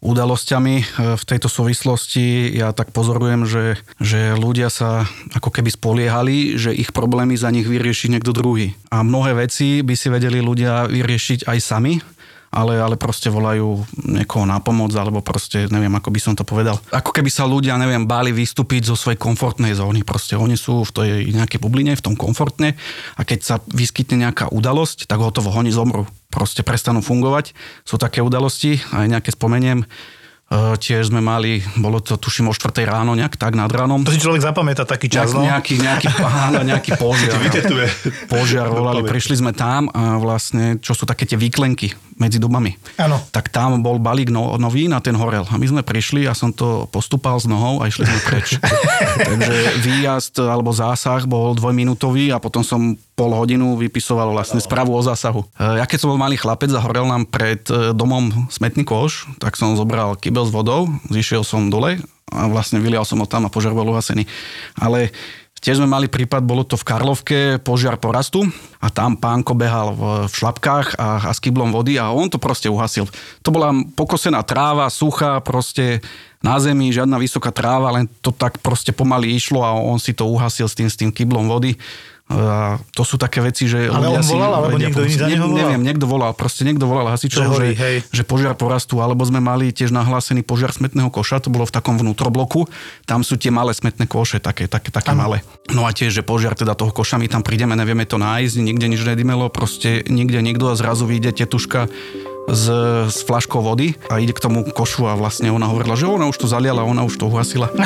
[SPEAKER 4] udalosťami e, v tejto súvislosti. Ja tak pozorujem, že, že ľudia sa ako keby spoliehali, že ich problémy za nich vyrieši niekto druhý. A mnohé veci by si vedeli ľudia vyriešiť aj sami, ale, ale proste volajú niekoho na pomoc, alebo proste neviem, ako by som to povedal. Ako keby sa ľudia, neviem, báli vystúpiť zo svojej komfortnej zóny. Proste oni sú v tej nejakej bubline, v tom komfortne a keď sa vyskytne nejaká udalosť, tak hotovo, oni zomru. Proste prestanú fungovať. Sú také udalosti, aj nejaké spomeniem. E, tiež sme mali, bolo to tuším o 4 ráno, nejak tak nad ránom.
[SPEAKER 2] To si človek zapamätá taký čas, no.
[SPEAKER 4] nejaký, nejaký, áno, nejaký požiar. Požiar [LAUGHS] volali, prišli sme tam a vlastne, čo sú také tie výklenky medzi domami.
[SPEAKER 2] Áno.
[SPEAKER 4] Tak tam bol balík no, nový na ten horel. A my sme prišli a som to postupal s nohou a išli sme preč. [LAUGHS] Takže výjazd alebo zásah bol dvojminútový a potom som pol hodinu vypisoval vlastne správu o zásahu. E, Ja keď som bol malý chlapec a horel nám pred e, domom smetný koš, tak som zobral kybel s vodou, zišiel som dole a vlastne vylial som ho tam a požiar bol uhasený. Ale Tiež sme mali prípad, bolo to v Karlovke, požiar porastu a tam pánko behal v, v šlapkách a, a s kyblom vody a on to proste uhasil. To bola pokosená tráva, suchá, proste na zemi, žiadna vysoká tráva, len to tak proste pomaly išlo a on si to uhasil s tým, s tým kyblom vody. A to sú také veci, že
[SPEAKER 2] Ale
[SPEAKER 4] ľudia
[SPEAKER 2] on volal, alebo niekto iný
[SPEAKER 4] Ne-
[SPEAKER 2] volal?
[SPEAKER 4] Neviem, niekto volal, proste niekto volal hasičov,
[SPEAKER 2] Že
[SPEAKER 4] že,
[SPEAKER 2] hej.
[SPEAKER 4] že požiar porastu, alebo sme mali tiež nahlásený požiar smetného koša, to bolo v takom vnútrobloku, tam sú tie malé smetné koše, také, také, také malé. No a tiež, že požiar teda toho koša, my tam prídeme, nevieme to nájsť, nikde nič nedymelo, proste nikde nikto a zrazu vyjde tetuška s, s flaškou vody a ide k tomu košu a vlastne ona hovorila, že ona už to zaliala, ona už to uhasila. [LAUGHS]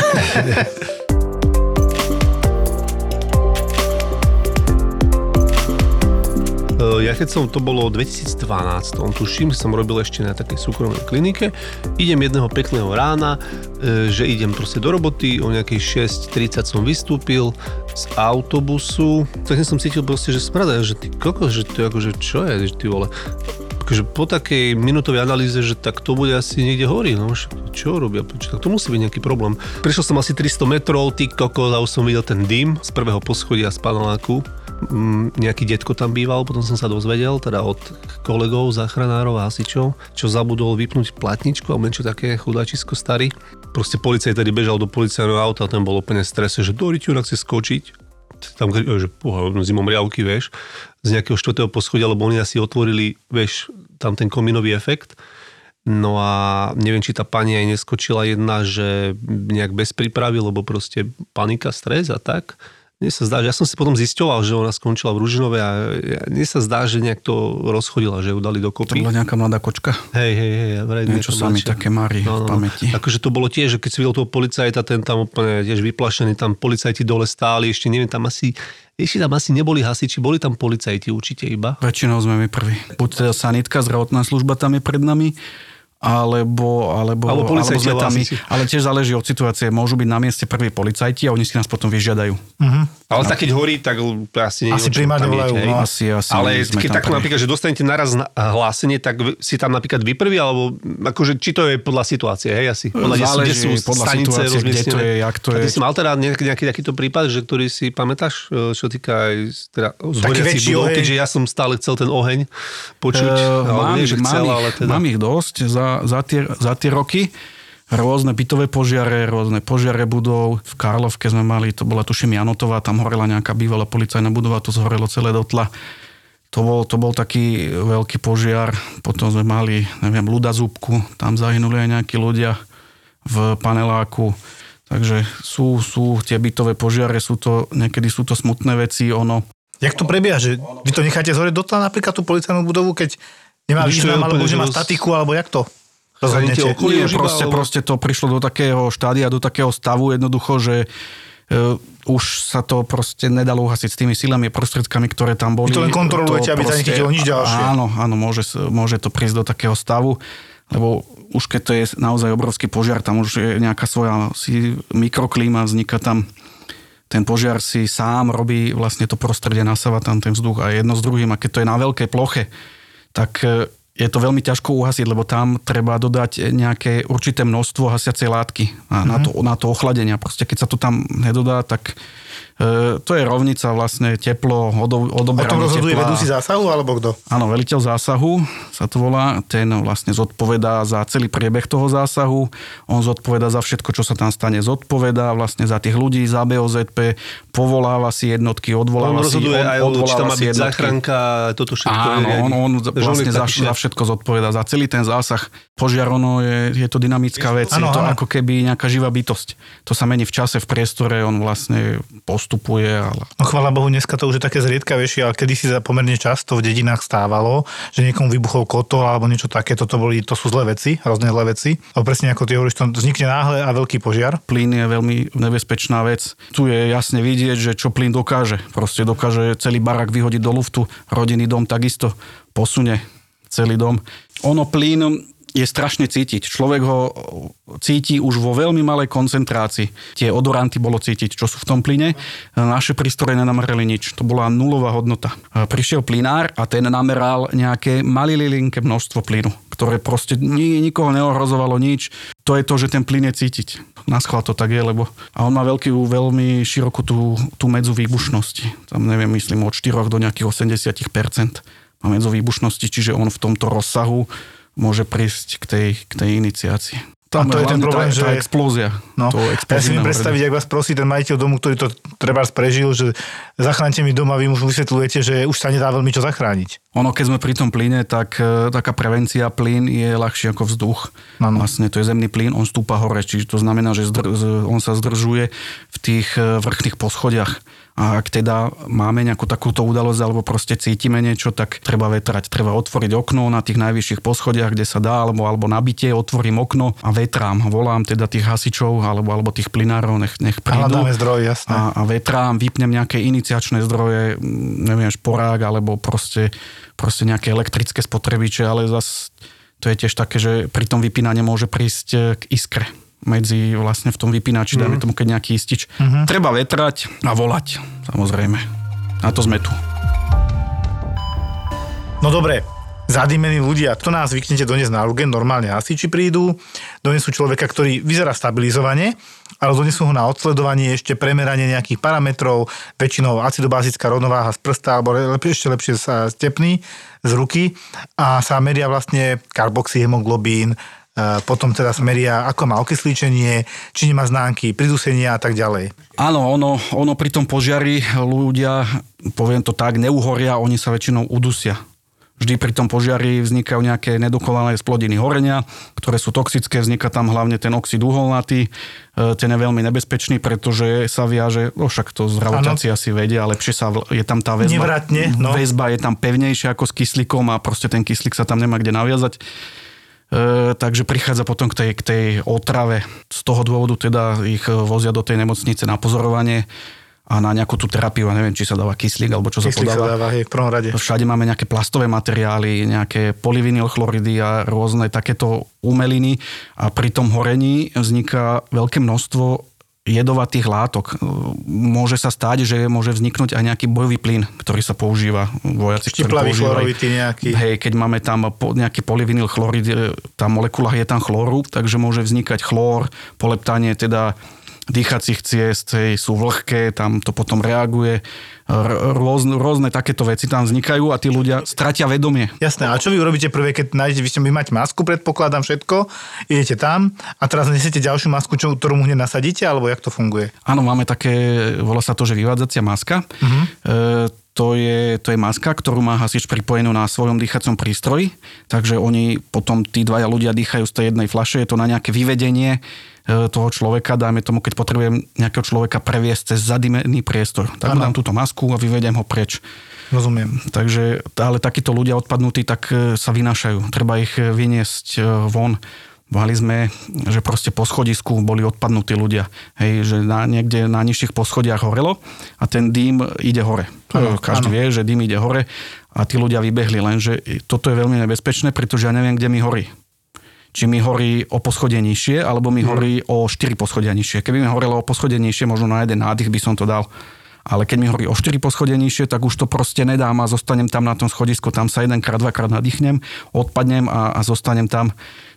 [SPEAKER 3] Ja keď som, to bolo v 2012, tuším, som robil ešte na takej súkromnej klinike, idem jedného pekného rána, e, že idem proste do roboty, o nejakej 6.30 som vystúpil z autobusu, tak som cítil proste, že smrada, že ty kokos, že to akože čo je, že ty vole. Akože po takej minútovej analýze, že tak to bude asi niekde horí, no čo robia, tak to musí byť nejaký problém. Prišiel som asi 300 metrov, ty kokos a už som videl ten dym z prvého poschodia z paneláku nejaký detko tam býval, potom som sa dozvedel, teda od kolegov, záchranárov a hasičov, čo zabudol vypnúť platničku alebo niečo také chudáčisko starý. Proste policajt tedy bežal do policajného auta a ten bol úplne strese, že do ryťura chce skočiť. Tam, že puha, zimom riavky, vieš, z nejakého štvrtého poschodia, lebo oni asi otvorili, vieš, tam ten komínový efekt. No a neviem, či tá pani aj neskočila jedna, že nejak bez prípravy, lebo proste panika, stres a tak. Mne sa zdá, že ja som si potom zisťoval, že ona skončila v Ružinove a mne sa zdá, že nejak to rozchodila, že ju dali
[SPEAKER 4] To
[SPEAKER 3] dokopy.
[SPEAKER 4] bola nejaká mladá kočka.
[SPEAKER 3] Hej, hej, hej. vraj
[SPEAKER 4] Niečo sa mi také mári v pamäti.
[SPEAKER 3] Akože to bolo tiež, že keď si videl toho policajta, ten tam úplne tiež vyplašený, tam policajti dole stáli, ešte neviem, tam asi, ešte tam asi neboli hasiči, boli tam policajti určite iba.
[SPEAKER 4] Väčšinou sme my prví. Buď teda sanitka, zdravotná služba tam je pred nami, alebo, alebo,
[SPEAKER 3] Alebo alebo
[SPEAKER 4] my.
[SPEAKER 3] hasiči.
[SPEAKER 4] Ale tiež záleží od situácie. Môžu byť na mieste prví policajti a oni si nás potom vyžiadajú.
[SPEAKER 3] Ale tak keď horí, tak asi nie je
[SPEAKER 2] Asi primárne volajú, no.
[SPEAKER 4] Asi, asi
[SPEAKER 3] Ale keď
[SPEAKER 4] prví.
[SPEAKER 3] napríklad, že dostanete naraz na- hlásenie, tak si tam napríklad vy prvý, alebo akože, či to je podľa situácie, hej, asi? Podľa,
[SPEAKER 4] Záleží
[SPEAKER 3] kde sú
[SPEAKER 4] podľa
[SPEAKER 3] stanice
[SPEAKER 4] situácie, kde to je, jak to
[SPEAKER 3] A ty
[SPEAKER 4] je.
[SPEAKER 3] si mal teda nejaký, nejaký takýto prípad, že ktorý si pamätáš, e, čo týka aj teda z
[SPEAKER 2] Taký
[SPEAKER 3] horiacich
[SPEAKER 2] väčší
[SPEAKER 3] budov, keďže ja som stále chcel ten oheň počuť.
[SPEAKER 4] Eh,
[SPEAKER 3] alebo
[SPEAKER 4] mám,
[SPEAKER 3] nie, že
[SPEAKER 4] mám,
[SPEAKER 3] chcel,
[SPEAKER 4] ich,
[SPEAKER 3] ale teda...
[SPEAKER 4] mám ich dosť za, za, tie, za tie roky. Rôzne bytové požiare, rôzne požiare budov. V Karlovke sme mali, to bola tuším Janotová, tam horela nejaká bývalá policajná budova, to zhorelo celé do tla. To bol, to bol taký veľký požiar. Potom sme mali, neviem, Luda Zúbku, tam zahynuli aj nejakí ľudia v paneláku. Takže sú, sú tie bytové požiare, sú to, niekedy sú to smutné veci, ono,
[SPEAKER 2] Jak to prebieha, že vy to necháte zhore dotla napríklad tú policajnú budovu, keď nemá význam, alebo že má statiku, alebo jak to
[SPEAKER 3] Chránite
[SPEAKER 2] rozhodnete?
[SPEAKER 3] okolie?
[SPEAKER 4] Proste,
[SPEAKER 3] alebo-
[SPEAKER 4] proste to prišlo do takého štádia, do takého stavu jednoducho, že e, už sa to proste nedalo uhasiť s tými silami a prostriedkami, ktoré tam boli.
[SPEAKER 2] Vy to len kontrolujete, aby sa nechytilo nič ďalšie.
[SPEAKER 4] Áno, áno, môže, môže to prísť do takého stavu, lebo už keď to je naozaj obrovský požiar, tam už je nejaká svoja si mikroklíma, vzniká tam ten požiar si sám robí vlastne to prostredie, nasáva tam ten vzduch a jedno s druhým a keď to je na veľkej ploche, tak e, je to veľmi ťažko uhasiť, lebo tam treba dodať nejaké určité množstvo hasiacej látky na, mm-hmm. na, to, na to ochladenie. Proste keď sa to tam nedodá, tak to je rovnica vlastne teplo, odo,
[SPEAKER 2] O tom
[SPEAKER 4] odoberanie
[SPEAKER 2] rozhoduje
[SPEAKER 4] tepla.
[SPEAKER 2] vedúci zásahu, alebo kto?
[SPEAKER 4] Áno, veliteľ zásahu sa to volá, ten vlastne zodpovedá za celý priebeh toho zásahu, on zodpovedá za všetko, čo sa tam stane, zodpovedá vlastne za tých ľudí, za BOZP, povoláva si jednotky,
[SPEAKER 3] On
[SPEAKER 4] odvoláva si,
[SPEAKER 3] rozhoduje aj, o- či tam
[SPEAKER 4] odvoláva
[SPEAKER 3] má byť
[SPEAKER 4] jednotky.
[SPEAKER 3] záchranka, toto všetko.
[SPEAKER 4] Áno, on, on
[SPEAKER 3] on
[SPEAKER 4] vlastne za, za všetko zodpoveda, za celý ten zásah. Požiar, ono je, je to dynamická vec,
[SPEAKER 2] Áno,
[SPEAKER 4] je to
[SPEAKER 2] áno.
[SPEAKER 4] ako keby nejaká živá bytosť. To sa mení v čase, v priestore, on vlastne postupuje, ale
[SPEAKER 2] No chvála Bohu, dneska to už je také zriedkavejšie, ale kedy si pomerne často v dedinách stávalo, že niekomu vybuchol kotol alebo niečo také, toto boli, to sú zlé veci, hrozne zlé veci. A presne ako ty hovoríš, to vznikne náhle a veľký požiar.
[SPEAKER 4] plyn je veľmi nebezpečná vec. Tu je jasne vidieť, že čo plyn dokáže. Proste dokáže celý barak vyhodiť do luftu, rodinný dom takisto posunie celý dom. Ono plyn je strašne cítiť. Človek ho cíti už vo veľmi malej koncentrácii. Tie odoranty bolo cítiť, čo sú v tom plyne. Naše prístroje nenamerali nič. To bola nulová hodnota. Prišiel plynár a ten nameral nejaké malilinké množstvo plynu, ktoré proste ni- nikoho neohrozovalo nič. To je to, že ten plyn je cítiť. Na schvál to tak je, lebo... A on má veľký, veľmi širokú tú, tú medzu výbušnosti. Tam neviem, myslím od 4 do nejakých 80% má medzu výbušnosti, čiže on v tomto rozsahu môže prísť k tej, k tej iniciácii.
[SPEAKER 2] A to je ten problém,
[SPEAKER 4] tá,
[SPEAKER 2] že-
[SPEAKER 4] tá explózia.
[SPEAKER 2] No,
[SPEAKER 4] To
[SPEAKER 2] ja si viem predstaviť, ak vás prosí ten majiteľ domu, ktorý to treba prežil, že zachránte mi dom a vy mu vysvetľujete, že už sa nedá veľmi čo zachrániť.
[SPEAKER 4] Ono, keď sme pri tom plyne, tak e, taká prevencia plyn je ľahšie ako vzduch.
[SPEAKER 2] Áno.
[SPEAKER 4] Vlastne to je zemný plyn, on stúpa hore, čiže to znamená, že zdr- on sa zdržuje v tých e, vrchných poschodiach. A ak teda máme nejakú takúto udalosť alebo proste cítime niečo, tak treba vetrať. Treba otvoriť okno na tých najvyšších poschodiach, kde sa dá, alebo, alebo nabite, otvorím okno a vetrám. Volám teda tých hasičov alebo, alebo tých plynárov, nech, nech prídu.
[SPEAKER 2] hľadáme zdroj, jasné.
[SPEAKER 4] A, a vetrám, vypnem nejaké iniciačné zdroje, mm, neviem, šporák, alebo proste, proste nejaké elektrické spotrebiče, ale zas to je tiež také, že pri tom vypínaní môže prísť e, k iskre medzi vlastne v tom vypínači, dajme tomu, keď nejaký istič. Treba vetrať a volať, samozrejme. Na to sme tu.
[SPEAKER 2] No dobre, zadimení ľudia, to nás zvyknete doniesť na urgen, normálne hasiči prídu, donesú človeka, ktorý vyzerá stabilizovane, ale donesú ho na odsledovanie, ešte premeranie nejakých parametrov, väčšinou acidobázická rovnováha z prsta, alebo lep- ešte lepšie sa stepný z ruky. A sa meria vlastne karboxyhemoglobín, potom teda sa meria, ako má okysličenie, či nemá známky pridusenia a tak ďalej.
[SPEAKER 4] Áno, ono, ono pri tom požiari ľudia, poviem to tak, neuhoria, oni sa väčšinou udusia. Vždy pri tom požiari vznikajú nejaké nedokonalé splodiny horenia, ktoré sú toxické, vzniká tam hlavne ten oxid uholnatý, e, ten je veľmi nebezpečný, pretože sa viaže, no však to zdravotiaci asi vedia, lepšie sa, je tam tá väzba,
[SPEAKER 2] Nevratne, no.
[SPEAKER 4] väzba je tam pevnejšia ako s kyslíkom a proste ten kyslík sa tam nemá kde naviazať. E, takže prichádza potom k tej, k tej otrave. Z toho dôvodu teda ich e, vozia do tej nemocnice na pozorovanie a na nejakú tú terapiu, a neviem, či sa dáva kyslík alebo čo
[SPEAKER 2] Kyslík
[SPEAKER 4] sa
[SPEAKER 2] sa
[SPEAKER 4] podáva.
[SPEAKER 2] dáva hej, v prvom rade.
[SPEAKER 4] Všade máme nejaké plastové materiály, nejaké polyvinylchloridy a rôzne takéto umeliny a pri tom horení vzniká veľké množstvo jedovatých látok. Môže sa stať, že môže vzniknúť aj nejaký bojový plyn, ktorý sa používa. Vojaci, ktorí používajú.
[SPEAKER 2] nejaký.
[SPEAKER 4] Hej, keď máme tam nejaký polyvinyl chlorid, tá molekula je tam chlóru, takže môže vznikať chlór, poleptanie teda dýchacích ciest, hej, sú vlhké, tam to potom reaguje. R- rôzne, rôzne takéto veci tam vznikajú a tí ľudia stratia vedomie.
[SPEAKER 2] Jasné, a čo vy urobíte prvé, keď nájdete, vy ste máte masku, predpokladám všetko, idete tam a teraz nesiete ďalšiu masku, čo, ktorú mu hneď nasadíte, alebo jak to funguje?
[SPEAKER 4] Áno, máme také, volá sa to, že vyvádzacia maska. Uh-huh. E, to je, to je maska, ktorú má hasič pripojenú na svojom dýchacom prístroji, takže oni potom, tí dvaja ľudia dýchajú z tej jednej fľaše, je to na nejaké vyvedenie e, toho človeka, dajme tomu, keď potrebujem nejakého človeka previesť cez zadimený priestor, tak mu dám túto masku a vyvediem ho preč.
[SPEAKER 2] Rozumiem.
[SPEAKER 4] Takže, ale takíto ľudia odpadnutí, tak e, sa vynášajú. Treba ich e, vyniesť von. Mali sme, že proste po schodisku boli odpadnutí ľudia. Hej, že na, niekde na nižších poschodiach horelo a ten dým ide hore.
[SPEAKER 2] Áno,
[SPEAKER 4] Každý
[SPEAKER 2] áno.
[SPEAKER 4] vie, že dým ide hore a tí ľudia vybehli, lenže toto je veľmi nebezpečné, pretože ja neviem, kde mi horí. Či mi horí o poschodie nižšie, alebo mi horí o 4 poschodia nižšie. Keby mi horelo o poschodie nižšie, možno na jeden nádych by som to dal. Ale keď mi horí o 4 poschodie nižšie, tak už to proste nedám a zostanem tam na tom schodisku, tam sa jedenkrát, dvakrát nadýchnem, odpadnem a, a zostanem tam.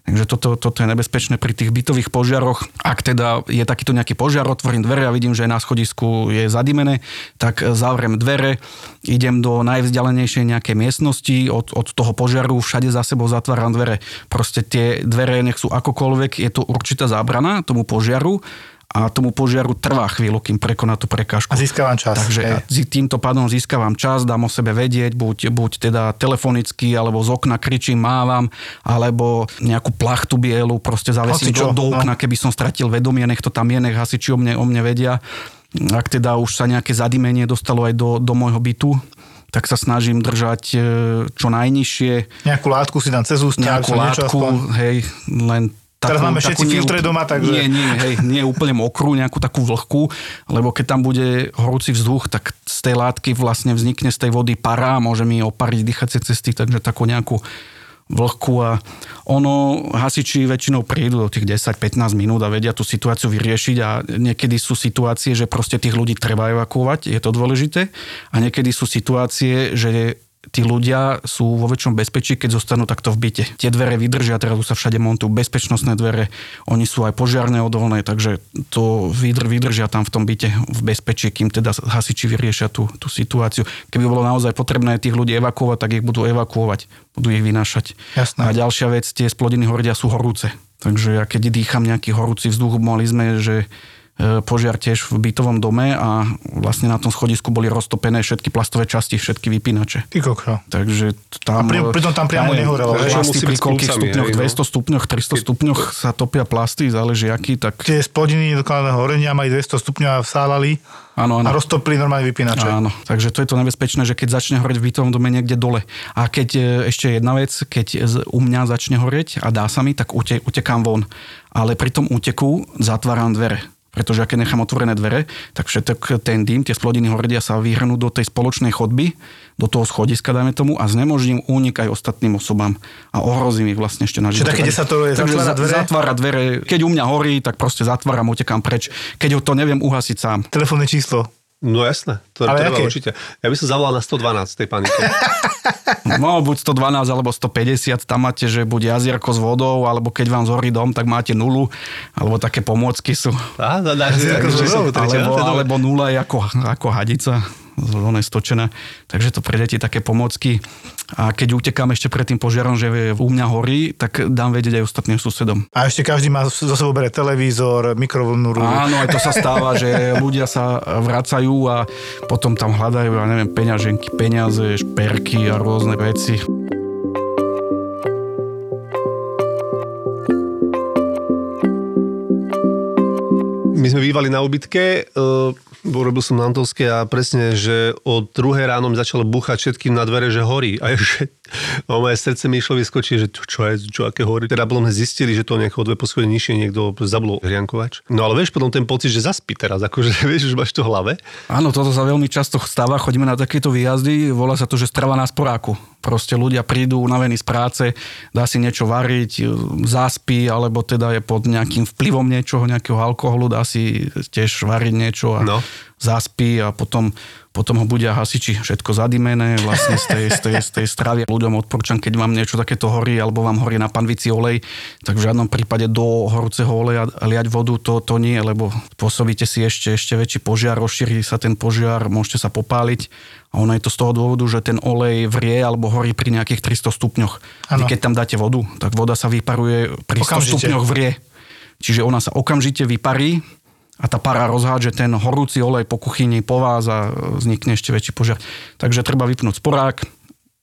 [SPEAKER 4] Takže toto, toto je nebezpečné pri tých bytových požiaroch. Ak teda je takýto nejaký požiar, otvorím dvere a vidím, že na schodisku je zadimené, tak zavriem dvere, idem do najvzdialenejšej nejakej miestnosti od, od toho požiaru, všade za sebou zatváram dvere. Proste tie dvere nech sú akokoľvek, je to určitá zábrana tomu požiaru a tomu požiaru trvá chvíľu, kým prekoná tú prekážku.
[SPEAKER 2] A získavam čas.
[SPEAKER 4] Takže
[SPEAKER 2] hej.
[SPEAKER 4] týmto pádom získavam čas, dám o sebe vedieť, buď, buď teda telefonicky, alebo z okna kričím, mávam, alebo nejakú plachtu bielu proste zavesím do, do
[SPEAKER 2] no.
[SPEAKER 4] okna, keby som stratil vedomie, nech to tam je, nech hasiči o mne, o mne vedia. ak teda už sa nejaké zadimenie dostalo aj do, do môjho bytu, tak sa snažím držať e, čo najnižšie.
[SPEAKER 2] Nejakú látku si dám cez ústa,
[SPEAKER 4] Nejakú
[SPEAKER 2] niečo
[SPEAKER 4] látku,
[SPEAKER 2] aspoň.
[SPEAKER 4] hej, len
[SPEAKER 2] Teraz máme všetci
[SPEAKER 4] nie
[SPEAKER 2] filtre doma, takže-
[SPEAKER 4] Nie, nie, hej, nie úplne mokrú, nejakú takú vlhkú, lebo keď tam bude horúci vzduch, tak z tej látky vlastne vznikne z tej vody para, môže mi opariť dýchacie cesty, takže takú nejakú vlhkú a ono, hasiči väčšinou prídu do tých 10-15 minút a vedia tú situáciu vyriešiť a niekedy sú situácie, že proste tých ľudí treba evakuovať, je to dôležité a niekedy sú situácie, že tí ľudia sú vo väčšom bezpečí, keď zostanú takto v byte. Tie dvere vydržia, teraz už sa všade montujú bezpečnostné dvere, oni sú aj požiarne odolné, takže to vydr, vydržia tam v tom byte v bezpečí, kým teda hasiči vyriešia tú, tú situáciu. Keby bolo naozaj potrebné tých ľudí evakuovať, tak ich budú evakuovať, budú ich vynášať.
[SPEAKER 2] Jasné.
[SPEAKER 4] A ďalšia vec, tie splodiny hordia sú horúce. Takže ja keď dýcham nejaký horúci vzduch, mali sme, že požiar tiež v bytovom dome a vlastne na tom schodisku boli roztopené všetky plastové časti, všetky vypínače.
[SPEAKER 2] Ty kokro.
[SPEAKER 4] Takže tam...
[SPEAKER 2] A pri- pritom tam priamo
[SPEAKER 4] neviem,
[SPEAKER 2] nehorelo?
[SPEAKER 4] Plasty pri koľkých stupňoch,
[SPEAKER 3] hej, no.
[SPEAKER 4] 200 stupňoch, 300 stupňoch sa topia plasty, záleží aký, tak
[SPEAKER 2] Tie spodiny dokonalého horenia mali 200 stupňov a vsálali
[SPEAKER 4] áno,
[SPEAKER 2] a
[SPEAKER 4] áno.
[SPEAKER 2] roztopili normálne vypínače.
[SPEAKER 4] Áno, takže to je to nebezpečné, že keď začne horeť v bytovom dome niekde dole. A keď e, ešte jedna vec, keď u mňa začne horeť a dá sa mi, tak ute, utekám von. Ale pri tom úteku zatváram dvere. Pretože keď nechám otvorené dvere, tak všetok ten dým, tie splodiny hordia sa vyhrnú do tej spoločnej chodby, do toho schodiska, dajme tomu, a znemožním únik aj ostatným osobám. A ohrozím ich vlastne ešte na
[SPEAKER 2] Čiže
[SPEAKER 4] živote.
[SPEAKER 2] také desatorové
[SPEAKER 4] Takže
[SPEAKER 2] zatvára
[SPEAKER 4] za-
[SPEAKER 2] dvere?
[SPEAKER 4] Zatvára dvere. Keď u mňa horí, tak proste zatváram, utekám preč. Keď ho to neviem uhasiť sám.
[SPEAKER 2] Telefónne číslo.
[SPEAKER 3] No jasné, to
[SPEAKER 2] Ale
[SPEAKER 3] treba
[SPEAKER 2] aké?
[SPEAKER 3] určite. Ja by som zavolal na 112 tej panike. [LAUGHS]
[SPEAKER 4] No, buď 112 alebo 150, tam máte, že buď jazierko s vodou, alebo keď vám zhorí dom, tak máte nulu, alebo také pomôcky sú.
[SPEAKER 3] Á, dá, dá, že,
[SPEAKER 2] Ako
[SPEAKER 3] že
[SPEAKER 2] zvodou,
[SPEAKER 3] sa potrebuje,
[SPEAKER 4] Alebo, alebo nula je ako, ako hadica, je stočená. Takže to pre deti také pomôcky. A keď utekám ešte pred tým požiarom, že u mňa horí, tak dám vedieť aj ostatným susedom.
[SPEAKER 2] A ešte každý má zo sebou bere televízor, mikrovlnnú rúru.
[SPEAKER 4] Áno, aj to sa stáva, že ľudia sa vracajú a potom tam hľadajú, ja neviem, peňaženky, peniaze, šperky a rôzne veci.
[SPEAKER 3] My sme bývali na ubytke, uh, robil som na Antolske a presne, že od druhé ráno mi začalo buchať všetkým na dvere, že horí. A že no, moje srdce mi išlo vyskočiť, že čo, je, čo aké horí. Teda potom sme zistili, že to nejako dve poschodie nižšie niekto zabudol hriankovač. No ale vieš potom ten pocit, že zaspí teraz, akože [LAUGHS] vieš, už máš to v hlave.
[SPEAKER 4] Áno, toto sa veľmi často stáva, chodíme na takéto výjazdy, volá sa to, že strava na sporáku. Proste ľudia prídu unavení z práce, dá si niečo variť, zaspí, alebo teda je pod nejakým vplyvom niečoho, nejakého alkoholu, dá si tiež variť niečo a
[SPEAKER 3] No.
[SPEAKER 4] Zaspí a potom, potom ho budia hasiči, všetko zadimené vlastne z tej, z, tej, z tej stravy. Ľuďom odporúčam, keď vám niečo takéto horí, alebo vám horí na panvici olej, tak v žiadnom prípade do horúceho oleja liať vodu, to, to nie, lebo spôsobíte si ešte, ešte väčší požiar, rozšíri sa ten požiar, môžete sa popáliť. A ono je to z toho dôvodu, že ten olej vrie alebo horí pri nejakých 300 stupňoch. Vy
[SPEAKER 2] Áno.
[SPEAKER 4] keď tam dáte vodu, tak voda sa vyparuje pri 100
[SPEAKER 2] Okamžite.
[SPEAKER 4] stupňoch vrie. Čiže ona sa okamžite vyparí a tá para rozhádže ten horúci olej po kuchyni po vás a vznikne ešte väčší požiar. Takže treba vypnúť sporák,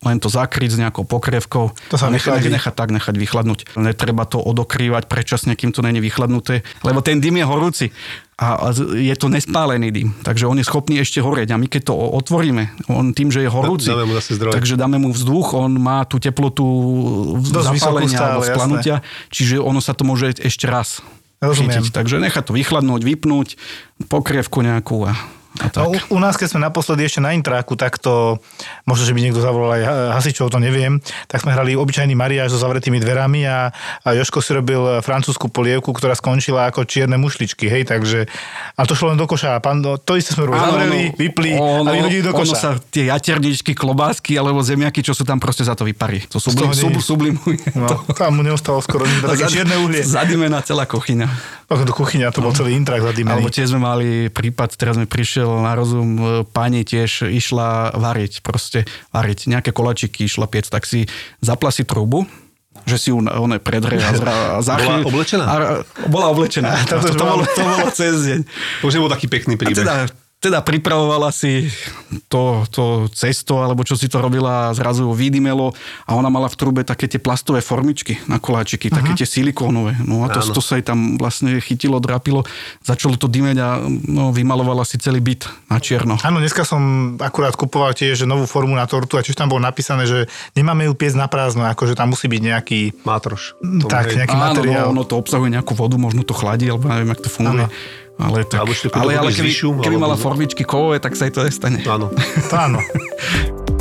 [SPEAKER 4] len to zakryť s nejakou pokrevkou.
[SPEAKER 2] To sa
[SPEAKER 4] nechať, nechať tak, nechať vychladnúť. Netreba to odokrývať predčasne, kým to není vychladnuté, lebo ten dym je horúci a je to nespálený dym, takže on je schopný ešte horieť a my keď to otvoríme, on tým, že je horúci,
[SPEAKER 3] Dáme mu
[SPEAKER 4] takže dáme mu vzduch, on má tú teplotu
[SPEAKER 2] Dosť
[SPEAKER 4] zapálenia
[SPEAKER 2] stále,
[SPEAKER 4] alebo
[SPEAKER 2] jasné.
[SPEAKER 4] splanutia, čiže ono sa to môže ešte raz
[SPEAKER 2] Rozumiem.
[SPEAKER 4] chytiť. Takže nechať to vychladnúť, vypnúť, pokrievku nejakú a.
[SPEAKER 2] No, u, u nás, keď sme naposledy ešte na intráku, tak to, možno, že by niekto zavolal aj ha- hasičov, to neviem, tak sme hrali obyčajný mariáž so zavretými dverami a, a Joško si robil francúzsku polievku, ktorá skončila ako čierne mušličky, hej, takže, a to šlo len do koša. Pán, no, to isté sme
[SPEAKER 4] ono-
[SPEAKER 2] vypli
[SPEAKER 4] ono,
[SPEAKER 2] a vyhodili do
[SPEAKER 4] Ono
[SPEAKER 2] koša.
[SPEAKER 4] sa tie jaterničky, klobásky alebo zemiaky, čo sú tam proste za to vyparí. To sublim, sub, sublimuje.
[SPEAKER 2] No, tam mu neostalo skoro nič, také [LAUGHS] čierne uhlie.
[SPEAKER 4] Zadimená celá kuchyňa.
[SPEAKER 2] Ako do kuchyňa, to bol celý intrak
[SPEAKER 4] Alebo
[SPEAKER 2] zadimený.
[SPEAKER 4] tiež sme mali prípad, teraz mi prišiel na rozum, e, pani tiež išla variť, proste variť nejaké kolačiky, išla piec, tak si zapla si trubu, že si ju one predre a, zra, a za
[SPEAKER 3] Bola oblečená?
[SPEAKER 4] A, bola oblečená. [LAUGHS]
[SPEAKER 2] A to
[SPEAKER 4] to, to, bolo, to bolo cez deň.
[SPEAKER 3] To už nebol taký pekný
[SPEAKER 4] A
[SPEAKER 3] príbeh.
[SPEAKER 4] teda teda pripravovala si to, to cesto, alebo čo si to robila a zrazu vydymelo a ona mala v trube také tie plastové formičky na koláčiky, uh-huh. také tie silikónové. No a to, to sa jej tam vlastne chytilo, drapilo, začalo to dymeť a no, vymalovala si celý byt na čierno.
[SPEAKER 2] Áno, dneska som akurát kupoval tiež novú formu na tortu a tiež tam bolo napísané, že nemáme ju piesť na prázdno, akože tam musí byť nejaký...
[SPEAKER 3] Mátroš.
[SPEAKER 2] Tak,
[SPEAKER 3] hej.
[SPEAKER 2] nejaký
[SPEAKER 4] Áno,
[SPEAKER 2] materiál.
[SPEAKER 4] no, ono to obsahuje nejakú vodu, možno to chladí, alebo neviem, jak to funguje.
[SPEAKER 2] Áno.
[SPEAKER 4] Ale, tak, ale, ale keby, keby
[SPEAKER 3] alebo-
[SPEAKER 4] mala formičky kovové, tak sa jej to nestane.
[SPEAKER 3] Áno. [LAUGHS]
[SPEAKER 2] Áno. [LAUGHS]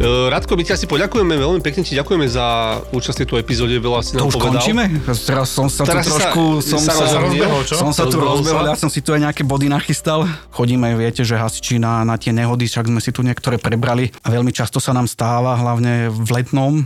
[SPEAKER 3] Radko, my ti asi poďakujeme, veľmi pekne ti ďakujeme za účasť tejto epizóde, veľa si
[SPEAKER 4] To
[SPEAKER 3] nám
[SPEAKER 4] už
[SPEAKER 3] povedal.
[SPEAKER 4] končíme? Teraz som sa
[SPEAKER 3] Teraz
[SPEAKER 4] tu
[SPEAKER 3] si sa-
[SPEAKER 4] trošku... som
[SPEAKER 3] sa
[SPEAKER 4] sa,
[SPEAKER 2] rozbehol, čo?
[SPEAKER 4] Som sa tu
[SPEAKER 3] Rozbehol
[SPEAKER 4] ja som si tu aj nejaké body nachystal. Chodíme, viete, že hasiči na, na tie nehody, však sme si tu niektoré prebrali a veľmi často sa nám stáva, hlavne v letnom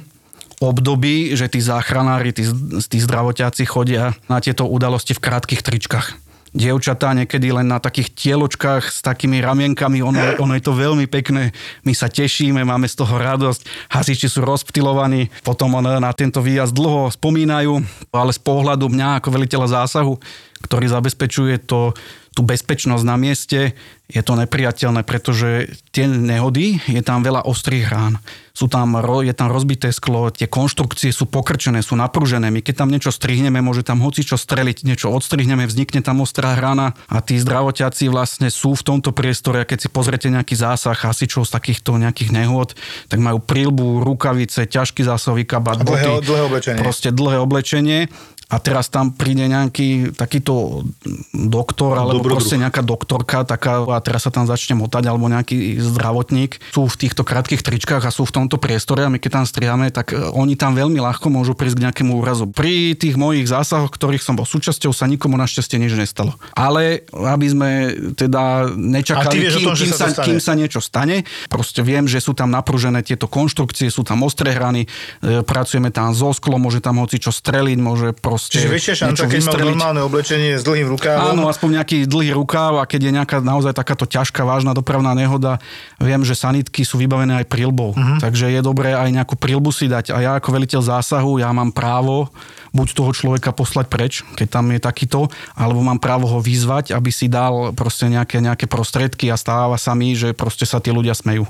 [SPEAKER 4] období, že tí záchranári, tí, tí zdravotiaci chodia na tieto udalosti v krátkých tričkách. Dievčatá niekedy len na takých tieločkách s takými ramienkami, ono, ono je to veľmi pekné, my sa tešíme, máme z toho radosť, hasiči sú rozptilovaní, potom on na tento výjazd dlho spomínajú, ale z pohľadu mňa ako veliteľa zásahu, ktorý zabezpečuje to, tú bezpečnosť na mieste, je to nepriateľné, pretože tie nehody, je tam veľa ostrých rán. Sú tam, je tam rozbité sklo, tie konštrukcie sú pokrčené, sú napružené. My keď tam niečo strihneme, môže tam hoci čo streliť, niečo odstrihneme, vznikne tam ostrá rana a tí zdravotiaci vlastne sú v tomto priestore a keď si pozrete nejaký zásah hasičov z takýchto nejakých nehôd, tak majú prílbu, rukavice, ťažký zásahový kabát,
[SPEAKER 2] dlhé-
[SPEAKER 4] boty,
[SPEAKER 2] dlhé oblečenie.
[SPEAKER 4] proste dlhé oblečenie a teraz tam príde nejaký takýto doktor alebo
[SPEAKER 3] Dobrodruh.
[SPEAKER 4] proste nejaká doktorka taká a teraz sa tam začne motať alebo nejaký zdravotník sú v týchto krátkých tričkách a sú v tomto priestore a my keď tam strihame, tak e, oni tam veľmi ľahko môžu prísť k nejakému úrazu. Pri tých mojich zásahoch, ktorých som bol súčasťou, sa nikomu našťastie nič nestalo. Ale aby sme teda nečakali,
[SPEAKER 2] vieš
[SPEAKER 4] kým,
[SPEAKER 2] tom,
[SPEAKER 4] kým,
[SPEAKER 2] sa
[SPEAKER 4] kým sa niečo stane, proste viem, že sú tam napružené tieto konštrukcie, sú tam ostré hrany, e, pracujeme tam so sklom, môže tam hoci čo streliť, môže proste
[SPEAKER 2] Čiže väčšia šanca, keď mal
[SPEAKER 4] vystreliť.
[SPEAKER 2] normálne oblečenie s dlhým rukávom.
[SPEAKER 4] Áno, aspoň nejaký dlhý rukáv a keď je nejaká naozaj takáto ťažká, vážna dopravná nehoda, viem, že sanitky sú vybavené aj prilbou. Uh-huh. Takže je dobré aj nejakú prilbu si dať. A ja ako veliteľ zásahu, ja mám právo buď toho človeka poslať preč, keď tam je takýto, alebo mám právo ho vyzvať, aby si dal proste nejaké, nejaké prostriedky a stáva sa mi, že proste sa tí ľudia smejú.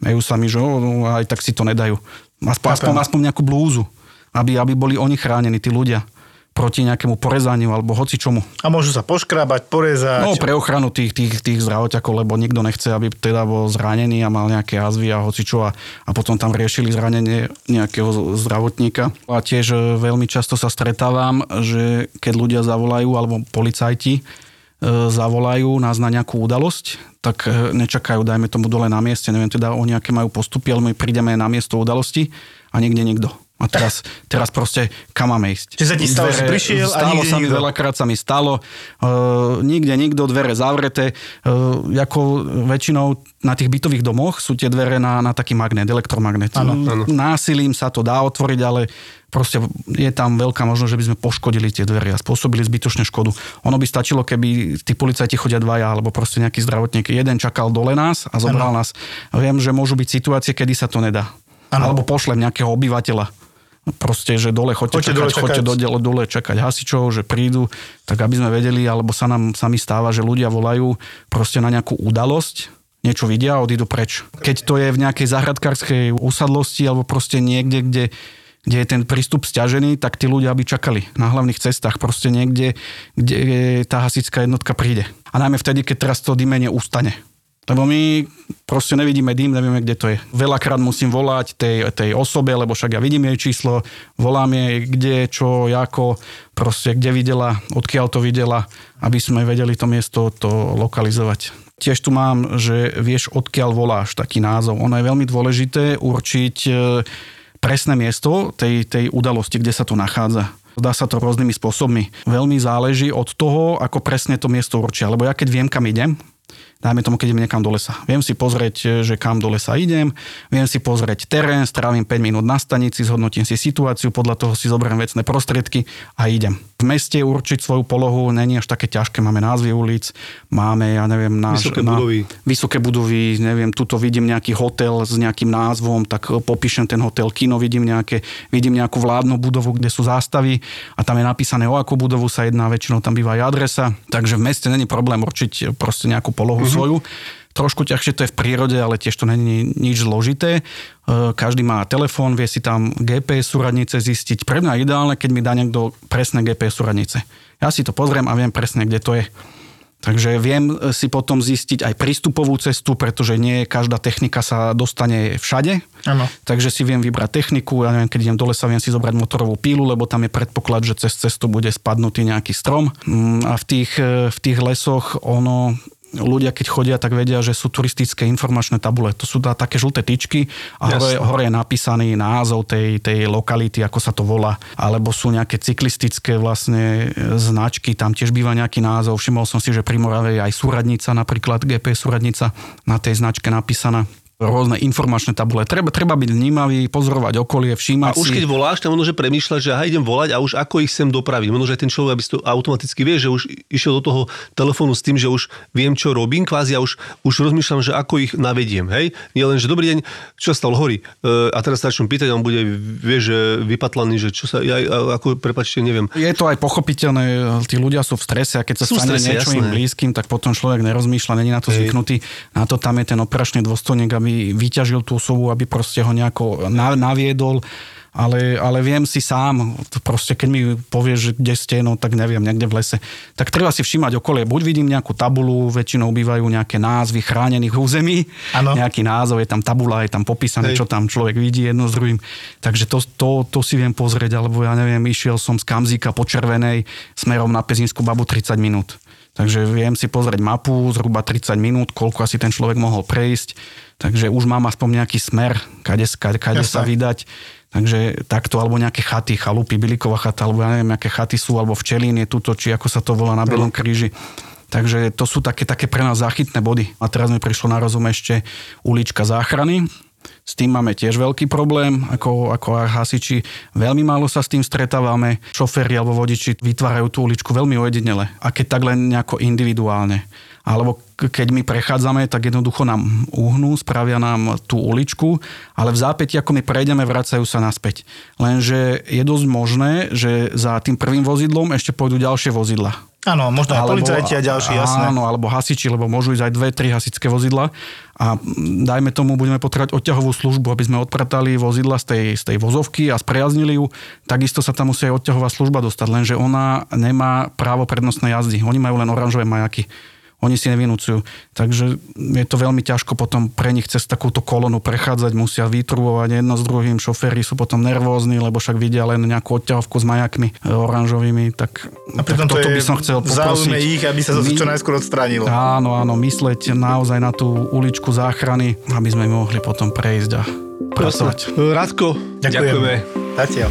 [SPEAKER 4] Smejú sa mi, že no, aj tak si to nedajú. Aspoň, aspoň, aspoň nejakú blúzu, aby, aby boli oni chránení, tí ľudia proti nejakému porezaniu alebo hoci čomu.
[SPEAKER 2] A môžu sa poškrábať, porezať.
[SPEAKER 4] No pre ochranu tých, tých, tých zdravoťakov, lebo nikto nechce, aby teda bol zranený a mal nejaké azvy a hocičo a, a potom tam riešili zranenie nejakého zdravotníka. A tiež e, veľmi často sa stretávam, že keď ľudia zavolajú alebo policajti e, zavolajú nás na nejakú udalosť, tak e, nečakajú, dajme tomu dole na mieste, neviem teda o nejaké majú postupy, ale my prídeme na miesto udalosti a nikde nikto. A teraz, teraz proste kam máme ísť?
[SPEAKER 2] Čiže sa ti stalo, že prišiel a
[SPEAKER 4] stalo
[SPEAKER 2] nikde
[SPEAKER 4] sa mi
[SPEAKER 2] nikto.
[SPEAKER 4] veľakrát sa mi stalo, uh, nikde nikto, dvere zavreté, uh, ako väčšinou na tých bytových domoch sú tie dvere na, na taký magnet, elektromagnet.
[SPEAKER 2] Áno,
[SPEAKER 3] áno.
[SPEAKER 4] Násilím sa to dá otvoriť, ale proste je tam veľká možnosť, že by sme poškodili tie dvere a spôsobili zbytočne škodu. Ono by stačilo, keby tí policajti chodia dvaja, alebo proste nejaký zdravotník. Jeden čakal dole nás a zobral nás. Viem, že môžu byť situácie, kedy sa to nedá.
[SPEAKER 2] Áno.
[SPEAKER 4] Alebo pošlem nejakého obyvateľa. Proste, že dole choďte
[SPEAKER 2] Choďte
[SPEAKER 4] čakať,
[SPEAKER 2] dole čakať.
[SPEAKER 4] dole, dole čakať hasičov, že prídu, tak aby sme vedeli, alebo sa nám sami stáva, že ľudia volajú proste na nejakú udalosť, niečo vidia a odídu preč. Keď to je v nejakej záhradkárskej usadlosti alebo proste niekde, kde, kde je ten prístup stiažený, tak tí ľudia by čakali na hlavných cestách, proste niekde, kde tá hasická jednotka príde. A najmä vtedy, keď teraz to dymenie ustane. Lebo my proste nevidíme dym, nevieme, kde to je. Veľakrát musím volať tej, tej osobe, lebo však ja vidím jej číslo, volám jej, kde, čo, ako, proste kde videla, odkiaľ to videla, aby sme vedeli to miesto to lokalizovať. Tiež tu mám, že vieš, odkiaľ voláš, taký názov. Ono je veľmi dôležité určiť e, presné miesto tej, tej udalosti, kde sa to nachádza. Dá sa to rôznymi spôsobmi. Veľmi záleží od toho, ako presne to miesto určia. Lebo ja keď viem, kam idem, dajme tomu, keď idem niekam do lesa. Viem si pozrieť, že kam do lesa idem, viem si pozrieť terén, strávim 5 minút na stanici, zhodnotím si situáciu, podľa toho si zoberiem vecné prostriedky a idem. V meste určiť svoju polohu není až také ťažké. Máme názvy ulic, máme, ja neviem, náš,
[SPEAKER 3] Vysoké budovy.
[SPEAKER 4] vysoké budovy, neviem, tuto vidím nejaký hotel s nejakým názvom, tak popíšem ten hotel, kino vidím nejaké, vidím nejakú vládnu budovu, kde sú zástavy a tam je napísané, o akú budovu sa jedná, väčšinou tam býva aj adresa, takže v meste není problém určiť proste nejakú polohu mm-hmm. svoju. Trošku ťažšie to je v prírode, ale tiež to není nič zložité. E, Každý má telefón, vie si tam GPS súradnice zistiť. Pre mňa je ideálne, keď mi dá niekto presné GPS súradnice. Ja si to pozriem a viem presne, kde to je. Takže viem si potom zistiť aj prístupovú cestu, pretože nie každá technika sa dostane všade.
[SPEAKER 2] Áno.
[SPEAKER 4] Takže si viem vybrať techniku, ja neviem, keď idem do lesa, viem si zobrať motorovú pílu, lebo tam je predpoklad, že cez cestu bude spadnutý nejaký strom. Mm, A v tých, v tých lesoch ono ľudia, keď chodia, tak vedia, že sú turistické informačné tabule. To sú tá, také žlté tyčky a hore, hore je napísaný názov tej, tej lokality, ako sa to volá. Alebo sú nejaké cyklistické vlastne e, značky, tam tiež býva nejaký názov. Všimol som si, že pri Morave je aj súradnica, napríklad GPS súradnica na tej značke napísaná rôzne informačné tabule. Treba, treba byť vnímavý, pozorovať
[SPEAKER 3] A
[SPEAKER 4] okolie, všímať
[SPEAKER 3] už
[SPEAKER 4] si.
[SPEAKER 3] keď voláš, tam možno, že premýšľaš, že aha, idem volať a už ako ich sem dopraviť. Možno, že ten človek, aby to automaticky vie, že už išiel do toho telefónu s tým, že už viem, čo robím, kvázi a už, už rozmýšľam, že ako ich navediem. Hej? Nie len, že dobrý deň, čo sa stalo, horí. E, a teraz začnem pýtať, a on bude, vie, že vypatlaný, že čo sa, ja, a- ako, prepačte, neviem.
[SPEAKER 4] Je to aj pochopiteľné, tí ľudia sú v strese a keď sa
[SPEAKER 3] Sú
[SPEAKER 4] stane
[SPEAKER 3] strese,
[SPEAKER 4] niečo
[SPEAKER 3] jasné.
[SPEAKER 4] im blízkym, tak potom človek nerozmýšľa, není na to
[SPEAKER 3] Hej.
[SPEAKER 4] zvyknutý. Na to tam je ten operačný dôstojník, aby vyťažil tú osobu, aby proste ho nejako na- naviedol. Ale, ale viem si sám, proste keď mi povieš, že kde ste, no tak neviem, niekde v lese. Tak treba si všímať okolie. Buď vidím nejakú tabulu, väčšinou bývajú nejaké názvy chránených území,
[SPEAKER 2] Áno.
[SPEAKER 4] nejaký názov, je tam tabula, je tam popísané,
[SPEAKER 3] Hej.
[SPEAKER 4] čo tam človek vidí jedno s druhým. Takže to, to, to si viem pozrieť, alebo ja neviem, išiel som z Kamzíka po Červenej smerom na Pezinskú babu 30 minút. Takže viem si pozrieť mapu, zhruba 30 minút, koľko asi ten človek mohol prejsť. Takže už mám aspoň nejaký smer, kade, kade, kade sa vydať. Takže takto, alebo nejaké chaty, chalupy, Biliková chata, alebo ja neviem, aké chaty sú, alebo včelín je tuto, či ako sa to volá na Belom kríži. Takže to sú také, také pre nás záchytné body. A teraz mi prišlo na rozum ešte ulička záchrany. S tým máme tiež veľký problém, ako, ako hasiči. Veľmi málo sa s tým stretávame. Šoféri alebo vodiči vytvárajú tú uličku veľmi ojedinele. A keď tak len nejako individuálne. Alebo keď my prechádzame, tak jednoducho nám uhnú, spravia nám tú uličku, ale v zápäti, ako my prejdeme, vracajú sa naspäť. Lenže je dosť možné, že za tým prvým vozidlom ešte pôjdu ďalšie vozidla.
[SPEAKER 2] Áno, možno aj policajti a ďalší, jasné.
[SPEAKER 4] Áno, alebo hasiči, lebo môžu ísť aj dve, tri hasičské vozidla a dajme tomu, budeme potrebovať odťahovú službu, aby sme odpratali vozidla z tej, z tej vozovky a sprejaznili ju. Takisto sa tam musí aj odťahová služba dostať, lenže ona nemá právo prednostnej jazdy. Oni majú len oranžové majaky. Oni si nevynúcujú. Takže je to veľmi ťažko potom pre nich cez takúto kolonu prechádzať, musia vytrubovať jedno s druhým, šoféry sú potom nervózni, lebo však vidia len nejakú odťahovku s majakmi e, oranžovými, tak,
[SPEAKER 2] A
[SPEAKER 4] tak
[SPEAKER 2] to
[SPEAKER 4] toto
[SPEAKER 2] je
[SPEAKER 4] by som chcel poprosiť.
[SPEAKER 2] ich, aby sa to
[SPEAKER 4] My-
[SPEAKER 2] čo najskôr odstránilo.
[SPEAKER 4] Áno, áno, mysleť naozaj na tú uličku záchrany, aby sme mohli potom prejsť a pracovať.
[SPEAKER 3] Rádko,
[SPEAKER 2] Ďakujem.
[SPEAKER 3] ďakujeme.
[SPEAKER 2] Zatiaľ.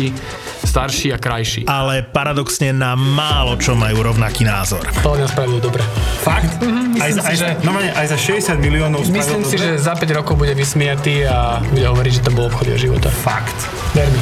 [SPEAKER 5] starší a krajší.
[SPEAKER 6] Ale paradoxne na málo čo majú rovnaký názor.
[SPEAKER 5] podľa mňa spravil dobre.
[SPEAKER 7] Fakt?
[SPEAKER 5] myslím
[SPEAKER 7] aj,
[SPEAKER 5] si,
[SPEAKER 7] aj,
[SPEAKER 5] že-
[SPEAKER 7] normálne, aj za 60 miliónov
[SPEAKER 5] Myslím si,
[SPEAKER 7] dobre?
[SPEAKER 5] že za 5 rokov bude vysmiatý a bude hovoriť, že to bol obchod jeho života.
[SPEAKER 7] Fakt.
[SPEAKER 5] Ver mi.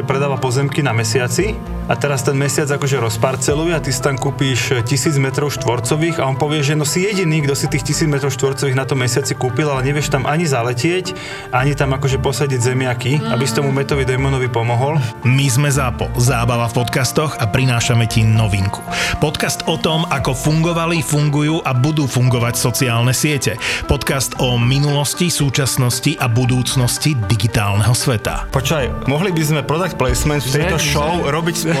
[SPEAKER 7] predáva pozemky na mesiaci a teraz ten mesiac akože rozparceluje a ty si tam kúpíš tisíc metrov štvorcových a on povie, že no si jediný, kto si tých tisíc metrov štvorcových na tom mesiaci kúpil, ale nevieš tam ani zaletieť, ani tam akože posadiť zemiaky, aby si tomu metovi démonovi pomohol.
[SPEAKER 6] My sme ZAPO, zábava v podcastoch a prinášame ti novinku. Podcast o tom, ako fungovali, fungujú a budú fungovať sociálne siete. Podcast o minulosti, súčasnosti a budúcnosti digitálneho sveta.
[SPEAKER 7] Počkaj, mohli by sme product placement v tejto show robiť